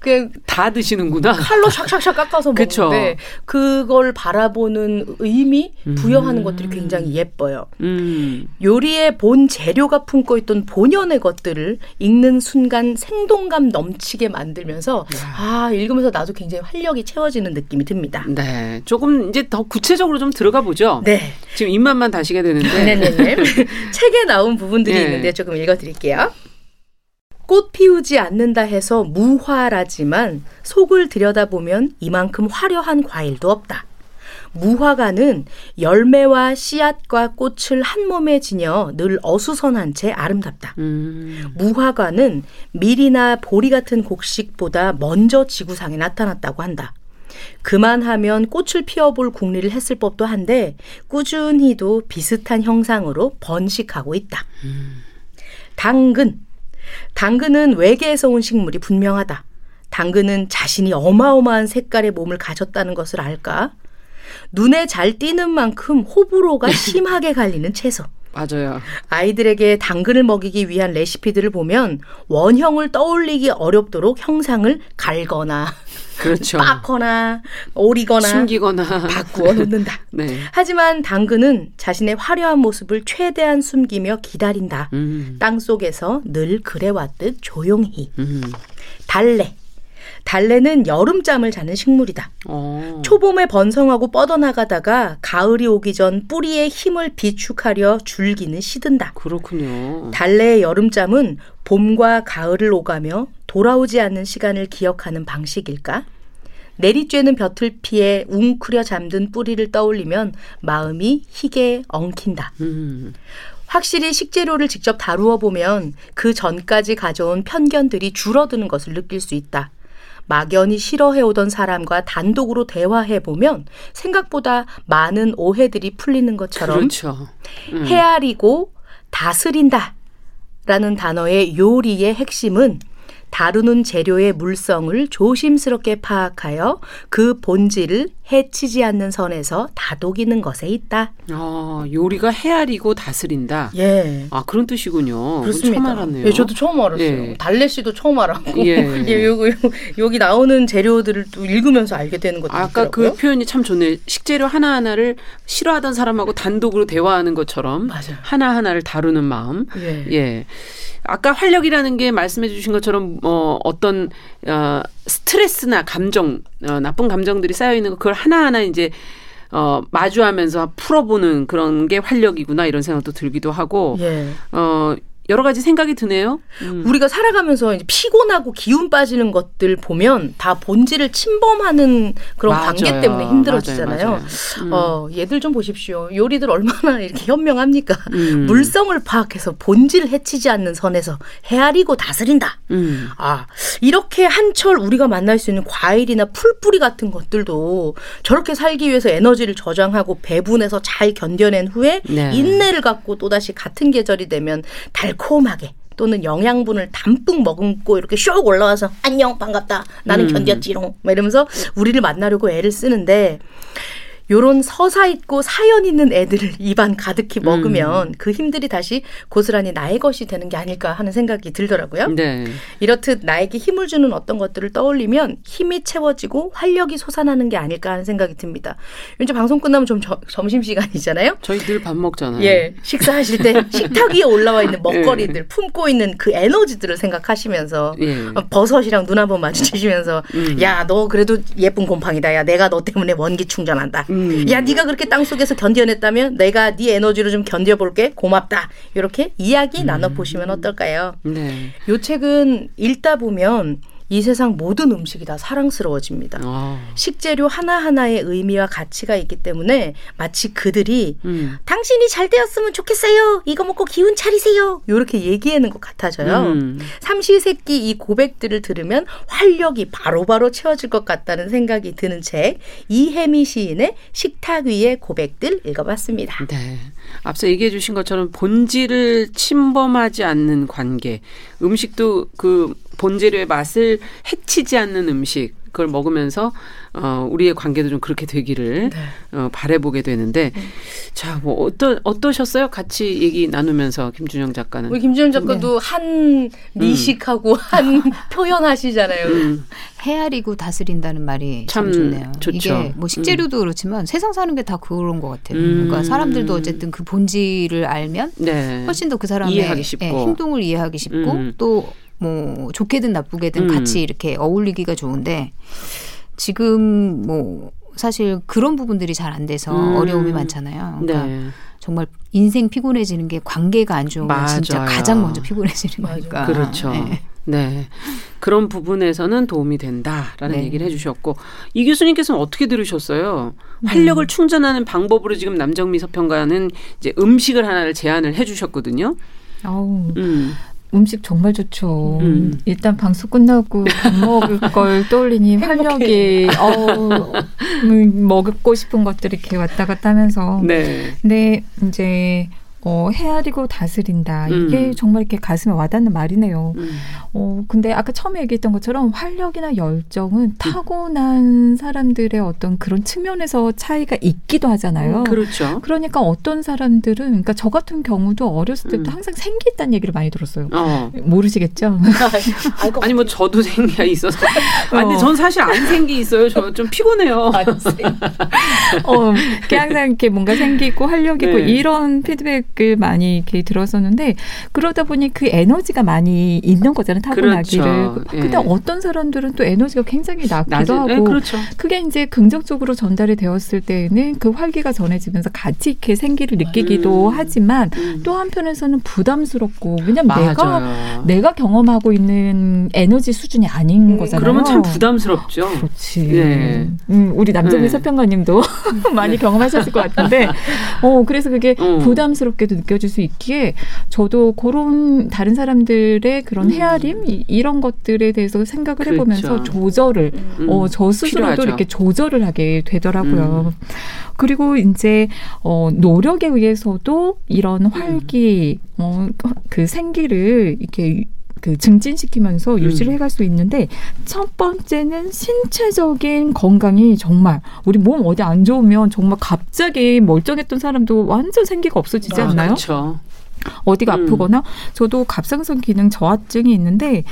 그 다 드시는구나. 칼로 샥샥샥 깎아서 먹는데 그걸 바라보는 의미 부여하는 음. 것들이 굉장히 예뻐요. 음. 요리의 본 재료가 품고 있던 본연의 것들을 읽는 순간 생동감 넘치게 만들면서 아 읽으면서 나도 굉장히 활력이 채워지는 느낌이 듭니다. 네, 조금 이제 더 구체적으로 좀 들어가 보죠. 네, 지금 입맛만 다시게 되는데. 네네네. 네, 네. *laughs* 책에 나온 부분들이 네. 있는데 조금 읽어드릴게요. 꽃 피우지 않는다 해서 무화라지만 속을 들여다보면 이만큼 화려한 과일도 없다. 무화과는 열매와 씨앗과 꽃을 한 몸에 지녀 늘 어수선한 채 아름답다. 음. 무화과는 밀이나 보리 같은 곡식보다 먼저 지구상에 나타났다고 한다. 그만하면 꽃을 피워볼 궁리를 했을 법도 한데 꾸준히도 비슷한 형상으로 번식하고 있다. 음. 당근 당근은 외계에서 온 식물이 분명하다. 당근은 자신이 어마어마한 색깔의 몸을 가졌다는 것을 알까? 눈에 잘 띄는 만큼 호불호가 *laughs* 심하게 갈리는 채소. 맞아요. 아이들에게 당근을 먹이기 위한 레시피들을 보면 원형을 떠올리기 어렵도록 형상을 갈거나 그렇죠. 빻거나 오리거나 숨기거나 바꾸어 놓는다. *laughs* 네. 하지만 당근은 자신의 화려한 모습을 최대한 숨기며 기다린다. 음. 땅 속에서 늘 그래왔듯 조용히. 음. 달래. 달래는 여름잠을 자는 식물이다. 오. 어. 초봄에 번성하고 뻗어나가다가 가을이 오기 전 뿌리의 힘을 비축하려 줄기는 시든다. 그렇군요. 달래의 여름잠은 봄과 가을을 오가며 돌아오지 않는 시간을 기억하는 방식일까? 내리쬐는 볕을 피해 웅크려 잠든 뿌리를 떠올리면 마음이 희게 엉킨다. 음. 확실히 식재료를 직접 다루어 보면 그 전까지 가져온 편견들이 줄어드는 것을 느낄 수 있다. 막연히 싫어해오던 사람과 단독으로 대화해보면 생각보다 많은 오해들이 풀리는 것처럼 그렇죠. 음. 헤아리고 다스린다 라는 단어의 요리의 핵심은 다루는 재료의 물성을 조심스럽게 파악하여 그 본질을 해치지 않는 선에서 다독이는 것에 있다. 아, 요리가 헤아리고 다스린다. 예. 아, 그런 뜻이군요. 그렇습니다. 처음 알았네요. 예, 저도 처음 알았어요. 예. 달래 씨도 처음 알았고. 예. *laughs* 예, 여기, 여기 나오는 재료들을 또 읽으면서 알게 되는 것도 아까 있더라고요. 그 표현이 참 좋네요. 식재료 하나하나를 싫어하던 사람하고 단독으로 대화하는 것처럼 맞아요. 하나하나를 다루는 마음. 예. 예. 아까 활력이라는 게 말씀해 주신 것처럼 뭐 어떤 어 스트레스나 감정 어 나쁜 감정들이 쌓여 있는 거 그걸 하나하나 이제 어 마주하면서 풀어보는 그런 게 활력이구나 이런 생각도 들기도 하고 예. 어 여러 가지 생각이 드네요. 음. 우리가 살아가면서 피곤하고 기운 빠지는 것들 보면 다 본질을 침범하는 그런 맞아요. 관계 때문에 힘들어지잖아요. 맞아요, 맞아요. 음. 어, 얘들 좀 보십시오. 요리들 얼마나 *laughs* 이렇게 현명합니까? 음. 물성을 파악해서 본질을 해치지 않는 선에서 헤아리고 다스린다. 음. 아, 이렇게 한철 우리가 만날 수 있는 과일이나 풀뿌리 같은 것들도 저렇게 살기 위해서 에너지를 저장하고 배분해서 잘 견뎌낸 후에 네. 인내를 갖고 또다시 같은 계절이 되면 달 달콤하게 또는 영양분을 담뿍 머금고 이렇게 쇽 올라와서 안녕 반갑다 나는 음. 견뎠지롱 막 이러면서 우리를 만나려고 애를 쓰는데 요런 서사 있고 사연 있는 애들을 *laughs* 입안 가득히 먹으면 음. 그 힘들이 다시 고스란히 나의 것이 되는 게 아닐까 하는 생각이 들더라고요. 네. 이렇듯 나에게 힘을 주는 어떤 것들을 떠올리면 힘이 채워지고 활력이 솟아나는 게 아닐까 하는 생각이 듭니다. 이제 방송 끝나면 좀 저, 점심 시간이잖아요. 저희 늘 밥 먹잖아요. 예. 식사하실 때 *laughs* 식탁 위에 올라와 있는 먹거리들, 예. 품고 있는 그 에너지들을 생각하시면서 예. 버섯이랑 눈 한번 마주치시면서 음. 야, 너 그래도 예쁜 곰팡이다. 야, 내가 너 때문에 원기 충전한다. 음. 음. 야 네가 그렇게 땅 속에서 견뎌냈다면 내가 네 에너지로 좀 견뎌볼게 고맙다 이렇게 이야기 음. 나눠 보시면 어떨까요? 네. 요 책은 읽다 보면 이 세상 모든 음식이 다 사랑스러워집니다. 아. 식재료 하나하나의 의미와 가치가 있기 때문에 마치 그들이 음. 당신이 잘 되었으면 좋겠어요. 이거 먹고 기운 차리세요. 이렇게 얘기하는 것 같아져요. 음. 삼시세끼 이 고백들을 들으면 활력이 바로바로 바로 채워질 것 같다는 생각이 드는 책 이혜미 시인의 식탁 위의 고백들 읽어봤습니다. 네. 앞서 얘기해 주신 것처럼 본질을 침범하지 않는 관계. 음식도 그 본재료의 맛을 해치지 않는 음식 그걸 먹으면서 어 우리의 관계도 좀 그렇게 되기를 네. 어 바래보게 되는데 네. 자뭐 어떠 어떠셨어요? 같이 얘기 나누면서 김준영 작가는 우리 김준영 작가도 네. 한 미식하고 음. 한 *laughs* 표현하시잖아요. 음. 헤아리고 다스린다는 말이 참, 참 좋네요. 좋죠. 이게 뭐 식재료도 음. 그렇지만 세상 사는 게 다 그런 것 같아요. 음. 그러니까 사람들도 어쨌든 그 본질을 알면 네. 훨씬 더 그 사람의 이해하기 쉽고. 예, 행동을 이해하기 쉽고 음. 또 뭐 좋게든 나쁘게든 음. 같이 이렇게 어울리기가 좋은데 지금 뭐 사실 그런 부분들이 잘 안 돼서 음. 어려움이 많잖아요. 그러니까 네. 정말 인생 피곤해지는 게 관계가 안 좋으면 맞아요. 진짜 가장 먼저 피곤해지는 거니까. 그렇죠. 네. 네. 그런 부분에서는 도움이 된다라는 네. 얘기를 해주셨고 이 교수님께서는 어떻게 들으셨어요? 활력을 음. 충전하는 방법으로 지금 남정미 서평가는 이제 음식을 하나를 제안을 해주셨거든요. 어우, 음. 음식 정말 좋죠. 음. 일단 방송 끝나고 밥 먹을 *laughs* 걸 떠올리니 활력이 어 음, 먹고 싶은 것들이 이렇게 왔다 갔다 하면서 네. 근데 이제 어, 헤아리고 다스린다. 이게 음. 정말 이렇게 가슴에 와닿는 말이네요. 음. 어, 근데 아까 처음에 얘기했던 것처럼 활력이나 열정은 음. 타고난 사람들의 어떤 그런 측면에서 차이가 있기도 하잖아요. 음, 그렇죠. 그러니까 어떤 사람들은, 그러니까 저 같은 경우도 어렸을 때부터 음. 항상 생기 있다는 얘기를 많이 들었어요. 어. 모르시겠죠? *laughs* 아니, 뭐 저도 *laughs* 생기가 있어서. 아니, 근데 어. 전 사실 안 생기 있어요. 저 좀 피곤해요. *laughs* 어, 항상 이렇게 뭔가 생기고 활력 있고 네. 이런 피드백 을 많이 이렇게 들었었는데 그러다 보니 그 에너지가 많이 있는 거잖아요 타고나기를. 그렇죠. 근데 예. 어떤 사람들은 또 에너지가 굉장히 낮기도 낮은, 하고 예, 그렇죠. 그게 이제 긍정적으로 전달이 되었을 때는 그 활기가 전해지면서 같이 이렇게 생기를 느끼기도 음. 하지만 음. 또 한편에서는 부담스럽고 왜냐면 내가 내가 경험하고 있는 에너지 수준이 아닌 음, 거잖아요. 그러면 참 부담스럽죠. 그렇지. 예. 음, 우리 남정미 네. 서평가님도 *laughs* 많이 경험하셨을 것 같은데, *laughs* 어 그래서 그게 어. 부담스럽 자 연스럽게도 느껴질 수 있기에 저도 그런 다른 사람들의 그런 음. 헤아림 이런 것들에 대해서 생각을 그렇죠. 해보면서 조절을 음. 어, 저 스스로도 필요하죠. 이렇게 조절을 하게 되더라고요. 음. 그리고 이제 어, 노력에 의해서도 이런 활기, 어, 그 생기를 이렇게 그 증진시키면서 음. 유지를 해갈 수 있는데 첫 번째는 신체적인 건강이 정말 우리 몸 어디 안 좋으면 정말 갑자기 멀쩡했던 사람도 완전 생기가 없어지지 아, 않나요? 그렇죠. 어디가 음. 아프거나 저도 갑상선 기능 저하증이 있는데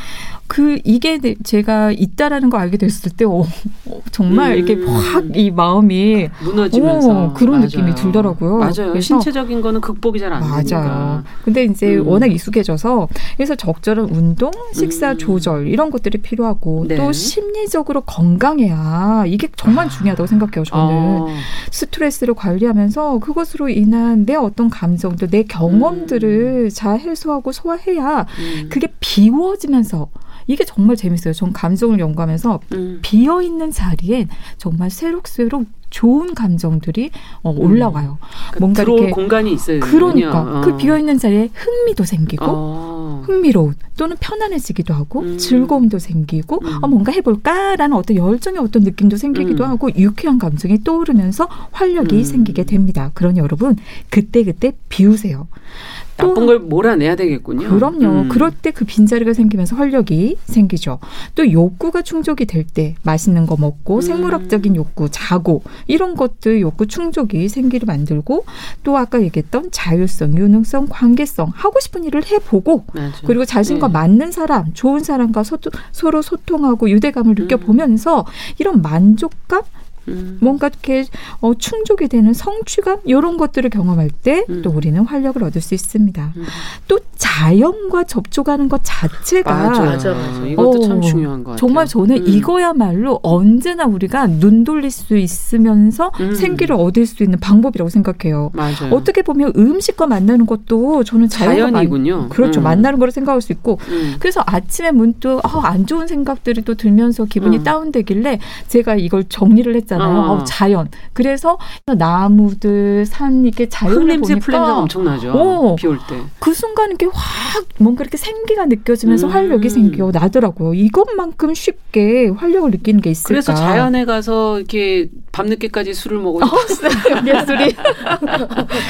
그 이게 제가 있다라는 걸 알게 됐을 때 어, 어, 정말 음. 이렇게 확 이 마음이 무너지면서 어, 그런 맞아요. 느낌이 들더라고요. 맞아요. 신체적인 거는 극복이 잘 안 되니까. 맞아요. 근데 이제 음. 워낙 익숙해져서 그래서 적절한 운동, 식사 음. 조절 이런 것들이 필요하고 네. 또 심리적으로 건강해야 이게 정말 아. 중요하다고 생각해요. 저는 어. 스트레스를 관리하면서 그것으로 인한 내 어떤 감정들, 내 경험들을 음. 잘 해소하고 소화해야 음. 그게 비워지면서 이게 정말 재밌어요. 전 감정을 연구하면서 음. 비어 있는 자리엔 정말 새록새록 좋은 감정들이 어, 음. 올라와요. 그 뭔가 이렇게 공간이 있어요. 그러니까 어. 그 비어 있는 자리에 흥미도 생기고 어. 흥미로운 또는 편안해지기도 하고 음. 즐거움도 생기고 음. 어, 뭔가 해볼까라는 어떤 열정의 어떤 느낌도 생기기도 음. 하고 유쾌한 감정이 떠오르면서 활력이 음. 생기게 됩니다. 그러니 여러분 그때 그때 비우세요. 나쁜 걸 몰아내야 되겠군요. 그럼요. 음. 그럴 때 그 빈자리가 생기면서 활력이 생기죠. 또 욕구가 충족이 될 때 맛있는 거 먹고 음. 생물학적인 욕구, 자고 이런 것들 욕구 충족이 생기를 만들고 또 아까 얘기했던 자율성, 유능성, 관계성 하고 싶은 일을 해보고 맞아. 그리고 자신과 네. 맞는 사람, 좋은 사람과 소통, 서로 소통하고 유대감을 느껴보면서 음. 이런 만족감 음. 뭔가 이렇게 어, 충족이 되는 성취감 이런 것들을 경험할 때또 음. 우리는 활력을 얻을 수 있습니다. 음. 또 자연과 접촉하는 것 자체가 맞아, 맞아, 맞아. 이것도 어, 참 중요한 것 같아요. 정말 저는 음. 이거야말로 언제나 우리가 눈 돌릴 수 있으면서 음. 생기를 얻을 수 있는 방법이라고 생각해요. 맞아요. 어떻게 보면 음식과 만나는 것도 저는 자연이군요. 만, 그렇죠. 음. 만나는 거를 생각할 수 있고 그래서 아침에 문득 어, 안 좋은 생각들이 또 들면서 기분이 다운되길래 제가 이걸 정리를 했잖아요. 있잖아요. 어. 어, 자연. 그래서 나무들, 산 이렇게 자연을 냄새 보니까 풀냄새 엄청나죠. 어, 비올 때. 그 순간 이렇게 확 뭔가 이렇게 생기가 느껴지면서 음. 활력이 생겨 나더라고요. 이것만큼 쉽게 활력을 느끼는 게 있을까? 그래서 자연에 가서 이렇게 밤늦게까지 술을 먹고 어, 술이 *laughs*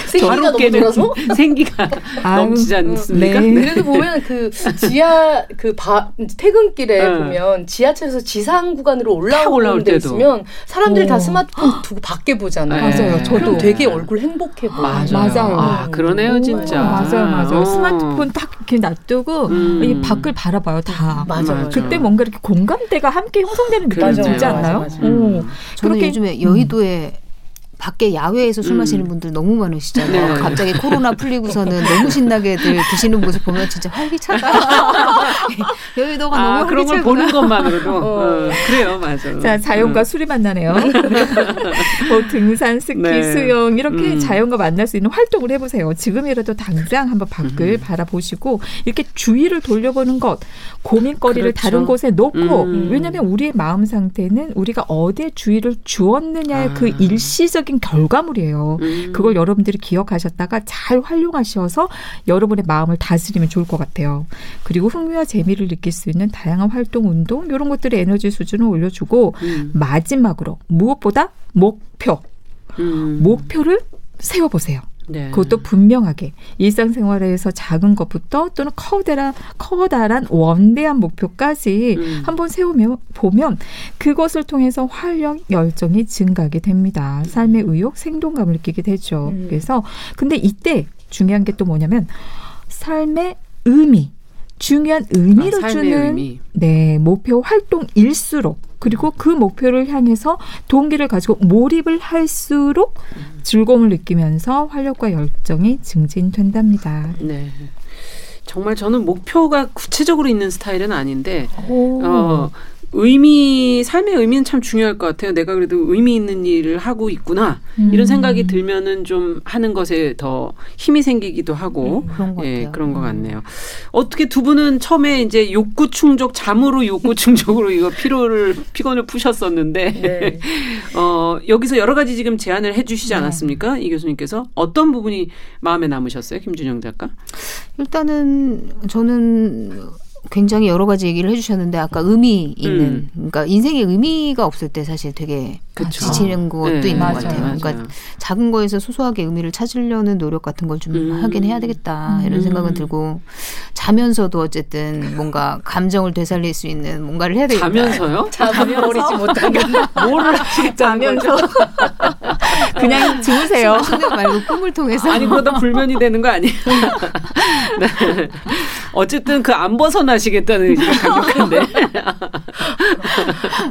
생기가 깨는 *laughs* 생기가 넘치지 않습니까? 네. 그래도 보면 그 지하 그 바, 퇴근길에 네. 보면 지하철에서 지상 구간으로 올라오는 데 있으면 사람들 사람들이 다 어. 스마트폰 두고 밖에 보잖아요. 맞아요. 네. 저도 되게 얼굴 행복해 보여. 맞아요. 맞아요. 아, 그러네요, 진짜. 맞아요, 맞아요. 어. 스마트폰 딱 이렇게 놔두고 음. 이 밖을 바라봐요, 다. 맞아, 맞아. 그때 뭔가 이렇게 공감대가 함께 형성되는 느낌이 들지 않나요? 맞아, 맞아. 음. 저는 요즘에 여의도에 밖에 야외에서 술 마시는 음. 분들 너무 많으시잖아요. 네. 갑자기 코로나 풀리고서는 너무 신나게들 드시는 모습 보면 진짜 활기차다. *laughs* 여의도가 아, 너무 그런 걸 보는 것만으로도 어. 어, 그래요, 맞아. 자, 자연과 음. 술이 만나네요. *laughs* 뭐 등산, 스키, 네. 수영 이렇게 음. 자연과 만날 수 있는 활동을 해보세요. 지금이라도 당장 한번 밖을 음. 바라보시고 이렇게 주위를 돌려보는 것, 고민거리를 그렇죠. 다른 곳에 놓고 음. 왜냐하면 우리의 마음 상태는 우리가 어디에 주의를 주었느냐의 그 아. 그 일시적 긍정적인 결과물이에요. 음. 그걸 여러분들이 기억하셨다가 잘 활용하셔서 여러분의 마음을 다스리면 좋을 것 같아요. 그리고 흥미와 재미를 느낄 수 있는 다양한 활동, 운동 이런 것들의 에너지 수준을 올려주고 음. 마지막으로 무엇보다 목표, 음. 목표를 세워보세요. 네. 그것도 분명하게 일상생활에서 작은 것부터 또는 커다란 커다란 원대한 목표까지 음. 한번 세우면 보면 그것을 통해서 활력 열정이 증가하게 됩니다. 삶의 의욕, 생동감을 느끼게 되죠. 음. 그래서 근데 이때 중요한 게 또 뭐냐면 삶의 의미 중요한 의미를 아, 주는 의미. 네 목표 활동일수록 그리고 그 목표를 향해서 동기를 가지고 몰입을 할수록 즐거움을 느끼면서 활력과 열정이 증진된답니다. 네. 정말 저는 목표가 구체적으로 있는 스타일은 아닌데, 오. 어, 의미 삶의 의미는 참 중요할 것 같아요. 내가 그래도 의미 있는 일을 하고 있구나 음. 이런 생각이 들면은 좀 하는 것에 더 힘이 생기기도 하고 음, 그런 것 예, 같아요. 그런 것 음. 같네요. 어떻게 두 분은 처음에 이제 욕구 충족 잠으로 욕구 충족으로 이거 피로를 피곤을 푸셨었는데 네. *laughs* 어 여기서 여러 가지 지금 제안을 해주시지 네. 않았습니까 네. 이 교수님께서 어떤 부분이 마음에 남으셨어요 김준영 작가? 일단은 저는 굉장히 여러 가지 얘기를 해주셨는데 아까 의미 있는 음. 그러니까 인생에 의미가 없을 때 사실 되게 그쵸. 지치는 것도 네, 있는 맞아요, 것 같아요. 맞아요. 그러니까 작은 거에서 소소하게 의미를 찾으려는 노력 같은 걸좀 음. 하긴 해야 되겠다 이런 음. 생각은 들고 자면서도 어쨌든 뭔가 감정을 되살릴 수 있는 뭔가를 해야 되겠다. 자면서요? 자면 버리지 못하면 뭐를 하시겠다면서 *laughs* 그냥 주무세요. 수면 말고 꿈을 통해서 아니 그러다 불면이 되는 거 아니에요? *laughs* 네. 어쨌든 그 안 벗어나시겠다는 의지가 강력한데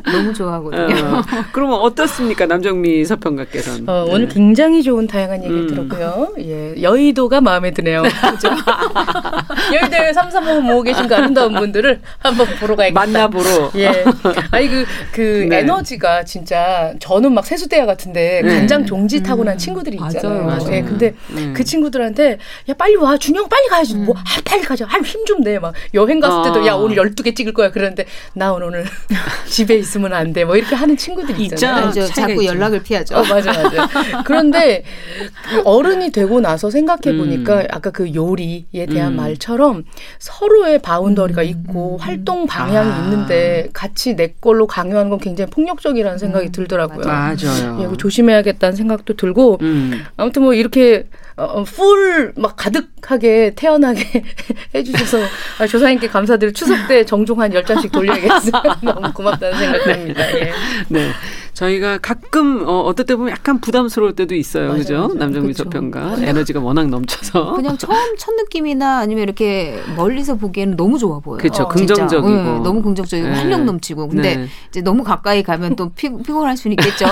*laughs* 너무 좋아하거든요. 어. 그러면 어떻습니까, 남정미 서평가께서는? 어, 오늘 네. 굉장히 좋은 다양한 얘기를 음. 들었고요. 예, 여의도가 마음에 드네요. 그죠? *laughs* 여의도에 삼삼오오 모으고 계신 그 아름다운 분들을 한번 보러 가야겠다. 만나보러. 예. 아니 그, 그 네. 에너지가 진짜 저는 막 세수대야 같은데 네. 간장 종지 타고 난 음. 친구들이 있잖아요. 맞아요. 맞아요. 예, 근데 음. 그 친구들한테 야 빨리 와 준영 빨리 가야지. 음. 뭐 아, 빨리 가자. 힘좀 내. 막 여행 갔을 때도 아. 야 오늘 12개 찍을 거야. 그러는데 나 오늘 *laughs* 집에 있으면 안 돼. 뭐 이렇게 하는 친구들이 있잖아요. 있죠. 자꾸 연락을 피하죠. 어, 맞아, 맞아. 그런데 그 어른이 되고 나서 생각해 보니까 음. 아까 그 요리에 대한 음. 말처럼 서로의 바운더리가 음. 있고 음. 활동 방향이 아. 있는데 같이 내 걸로 강요하는 건 굉장히 폭력적이라는 생각이 음. 들더라고요. 맞아요. 예, 조심해야겠다는 생각 도 들고 음. 아무튼 뭐 이렇게 어, 풀막 가득하게 태어나게 *laughs* 해주셔서 아, 조사님께 감사드리고 추석 때 정종 한 10잔씩 돌려야겠어요. *laughs* 너무 고맙다는 생각합니다. 예. 네. 저희가 가끔 어, 어떨 때 보면 약간 부담스러울 때도 있어요. 맞아, 그죠? 남정미 서평가 에너지가 워낙 넘쳐서. 그냥 처음 첫 느낌이나 아니면 이렇게 멀리서 보기에는 너무 좋아 보여요. 그렇죠. 어, 긍정적이고. 네, 너무 긍정적이고 네. 활력 넘치고. 근데 네. 이제 너무 가까이 가면 또 피, 피곤할 수는 있겠죠.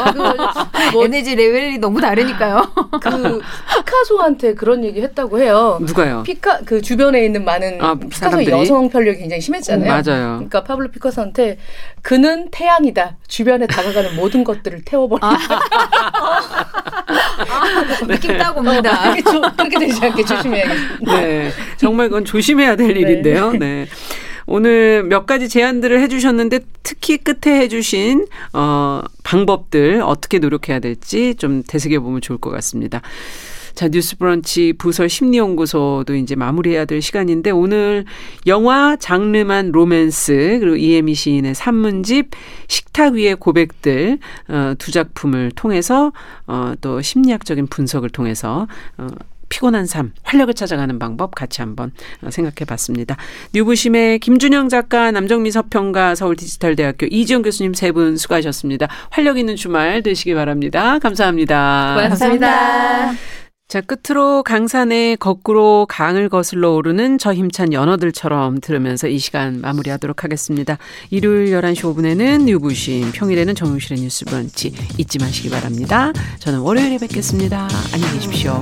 *laughs* 뭐, 에너지 레벨이 너무 다르니까요. 그 피카소한테 그런 얘기 했다고 해요. 누가요? 피카 그 주변에 있는 많은 아, 피카소 사람들이? 여성 편력이 굉장히 심했잖아요. 음, 맞아요. 그러니까 파블로 피카소한테 그는 태양이다. 주변에 다가가는 모든 것들을 태워버린다. 아, 느낌 딱 옵니다. 어, 그렇게, 되지 않게 조심해야겠습니다. 네. 정말 그건 조심해야 될 네. 일인데요. 네. 오늘 몇 가지 제안들을 해주셨는데 특히 끝에 해주신 어, 방법들 어떻게 노력해야 될지 좀 되새겨 보면 좋을 것 같습니다. 자, 뉴스브런치 부설 심리연구소도 이제 마무리해야 될 시간인데 오늘 영화 장르만 로맨스 그리고 이혜미 시인의 산문집 식탁 위의 고백들 어, 두 작품을 통해서 어, 또 심리학적인 분석을 통해서 어, 피곤한 삶, 활력을 찾아가는 방법 같이 한번 어, 생각해 봤습니다. 뉴부심의 김준영 작가, 남정미 서평가, 서울디지털대학교 이지영 교수님 세 분 수고하셨습니다. 활력 있는 주말 되시기 바랍니다. 감사합니다. 고맙습니다. 감사합니다. 자, 끝으로 강산에 거꾸로 강을 거슬러 오르는 저 힘찬 연어들처럼 들으면서 이 시간 마무리하도록 하겠습니다. 일요일 11시 5분에는 뉴부심, 평일에는 정용실의 뉴스 브런치 잊지 마시기 바랍니다. 저는 월요일에 뵙겠습니다. 안녕히 계십시오.